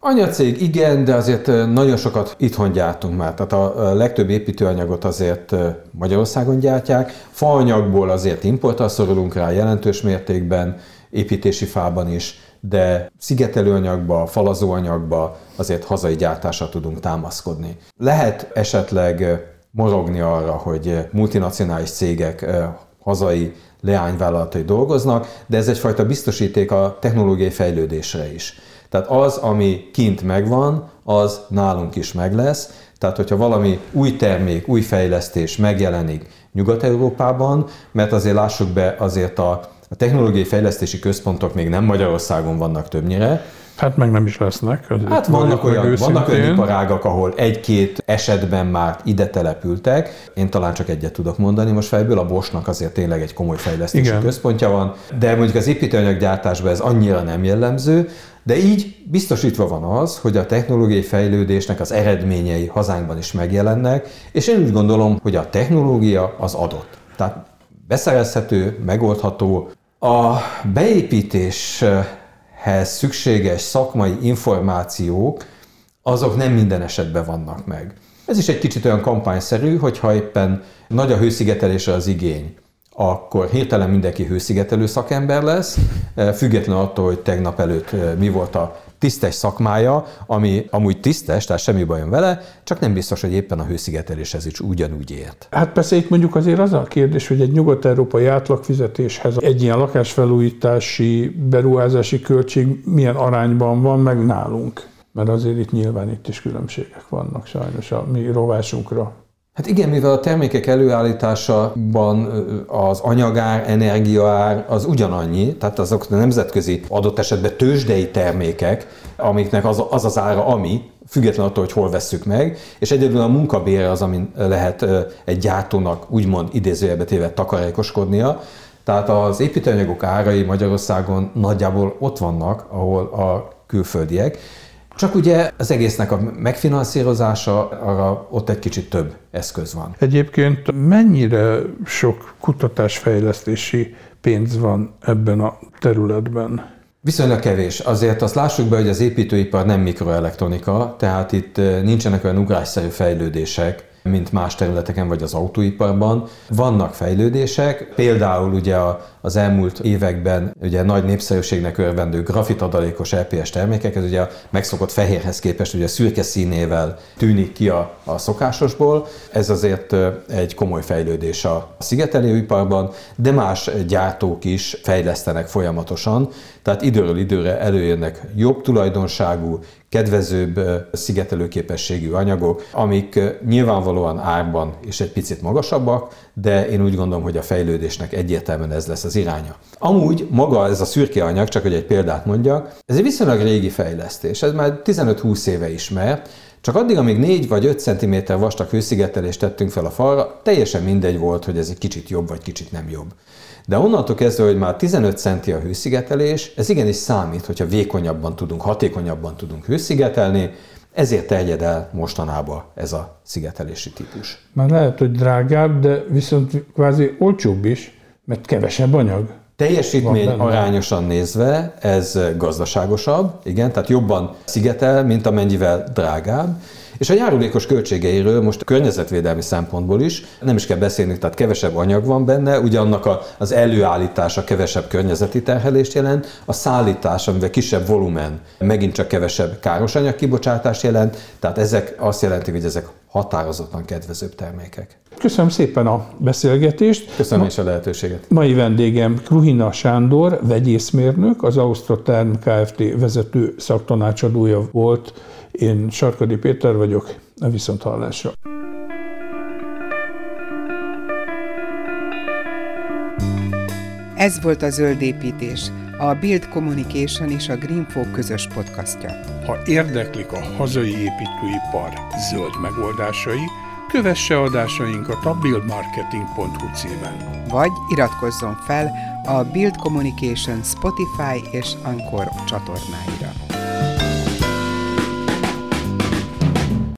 Anyacég igen, de azért nagyon sokat itthon gyártunk már. Tehát a legtöbb építőanyagot azért Magyarországon gyártják. Faanyagból azért importra szorulunk rá jelentős mértékben, építési fában is, de szigetelőanyagba, falazóanyagba azért hazai gyártásra tudunk támaszkodni. Lehet esetleg morogni arra, hogy multinacionális cégek hazai leányvállalatai dolgoznak, de ez egyfajta biztosíték a technológiai fejlődésre is. Tehát az, ami kint megvan, az nálunk is meg lesz. Tehát, hogyha valami új termék, új fejlesztés megjelenik Nyugat-Európában, mert azért lássuk be, azért a, a technológiai fejlesztési központok még nem Magyarországon vannak többnyire, Hát meg nem is lesznek. Hát vannak olyan, vannak olyan iparágak, ahol egy-két esetben már ide települtek. Én talán csak egyet tudok mondani most fejből, a Bosnak azért tényleg egy komoly fejlesztési Igen. központja van, de mondjuk az építőanyaggyártásban ez annyira nem jellemző, de így biztosítva van az, hogy a technológiai fejlődésnek az eredményei hazánkban is megjelennek, és én úgy gondolom, hogy a technológia az adott. Tehát beszerezhető, megoldható. A beépítéshez szükséges szakmai információk, azok nem minden esetben vannak meg. Ez is egy kicsit olyan kampányszerű, hogyha éppen nagy a hőszigetelésre az igény, akkor hirtelen mindenki hőszigetelő szakember lesz, eh, független attól, hogy tegnap előtt eh, mi volt a tisztes szakmája, ami amúgy tisztes, tehát semmi bajom vele, csak nem biztos, hogy éppen a hőszigeteléshez is ugyanúgy ért. Hát persze itt mondjuk azért az a kérdés, hogy egy nyugat-európai átlagfizetéshez egy ilyen lakásfelújítási, beruházási költség milyen arányban van meg nálunk. Mert azért itt nyilván itt is különbségek vannak sajnos a mi rovásunkra. Hát igen, mivel a termékek előállításában az anyagár, energiaár az ugyanannyi, tehát azok a nemzetközi adott esetben tőzsdei termékek, amiknek az az, az ára, ami, független attól, hogy hol vesszük meg, és egyedül a munkabére az, amin lehet egy gyártónak úgymond idézőjelbe téve takarékoskodnia. Tehát az építőanyagok árai Magyarországon nagyjából ott vannak, ahol a külföldiek, csak ugye az egésznek a megfinanszírozása, arra ott egy kicsit több eszköz van. Egyébként mennyire sok kutatásfejlesztési pénz van ebben a területben? Viszonylag kevés. Azért azt lássuk be, hogy az építőipar nem mikroelektronika, tehát itt eh, nincsenek olyan ugrásszerű fejlődések, mint más területeken vagy az autóiparban. Vannak fejlődések, például ugye az elmúlt években ugye nagy népszerűségnek örvendő grafitadalékos LPS termékek, ez ugye a megszokott fehérhez képest ugye szürke színével tűnik ki a, a szokásosból. Ez azért egy komoly fejlődés a szigetelőiparban, de más gyártók is fejlesztenek folyamatosan, tehát időről időre előjönnek jobb tulajdonságú, kedvezőbb szigetelőképességű anyagok, amik nyilvánvalóan árban is egy picit magasabbak, de én úgy gondolom, hogy a fejlődésnek egyértelműen ez lesz az iránya. Amúgy maga ez a szürke anyag, csak hogy egy példát mondjak, ez egy viszonylag régi fejlesztés, ez már 15-20 éve ismert, csak addig, amíg 4 vagy 5 cm vastag hőszigetelést tettünk fel a falra, teljesen mindegy volt, hogy ez egy kicsit jobb vagy kicsit nem jobb. De onnantól kezdve, hogy már 15 centi a hőszigetelés, ez igenis számít, hogyha vékonyabban tudunk, hatékonyabban tudunk hőszigetelni, ezért terjed el mostanában ez a szigetelési típus. Már lehet, hogy drágább, de viszont kvázi olcsóbb is, mert kevesebb anyag. Teljesítmény arányosan nézve ez gazdaságosabb, igen, tehát jobban szigetel, mint amennyivel drágább, és a járulékos költségeiről most környezetvédelmi szempontból is nem is kell beszélni, tehát kevesebb anyag van benne, ugye annak a, az előállítása kevesebb környezeti terhelést jelent, a szállítás, amivel kisebb volumen, megint csak kevesebb káros anyag kibocsátást jelent, tehát ezek azt jelenti, hogy ezek határozottan kedvezőbb termékek. Köszönöm szépen a beszélgetést. Köszönöm is a lehetőséget. Mai vendégem Kruhina Sándor, vegyészmérnök, az Ausztroterm Kft. vezető szaktanácsadója volt én Sarkadi Péter vagyok, a Viszonthallásra. Ez volt a Zöld Építés, a Build Communication és a Greenfo közös podcastja. Ha érdeklik a hazai építőipar zöld megoldásai, kövesse adásainkat a buildmarketing.hu címen. Vagy iratkozzon fel a Build Communication Spotify és Anchor csatornáira.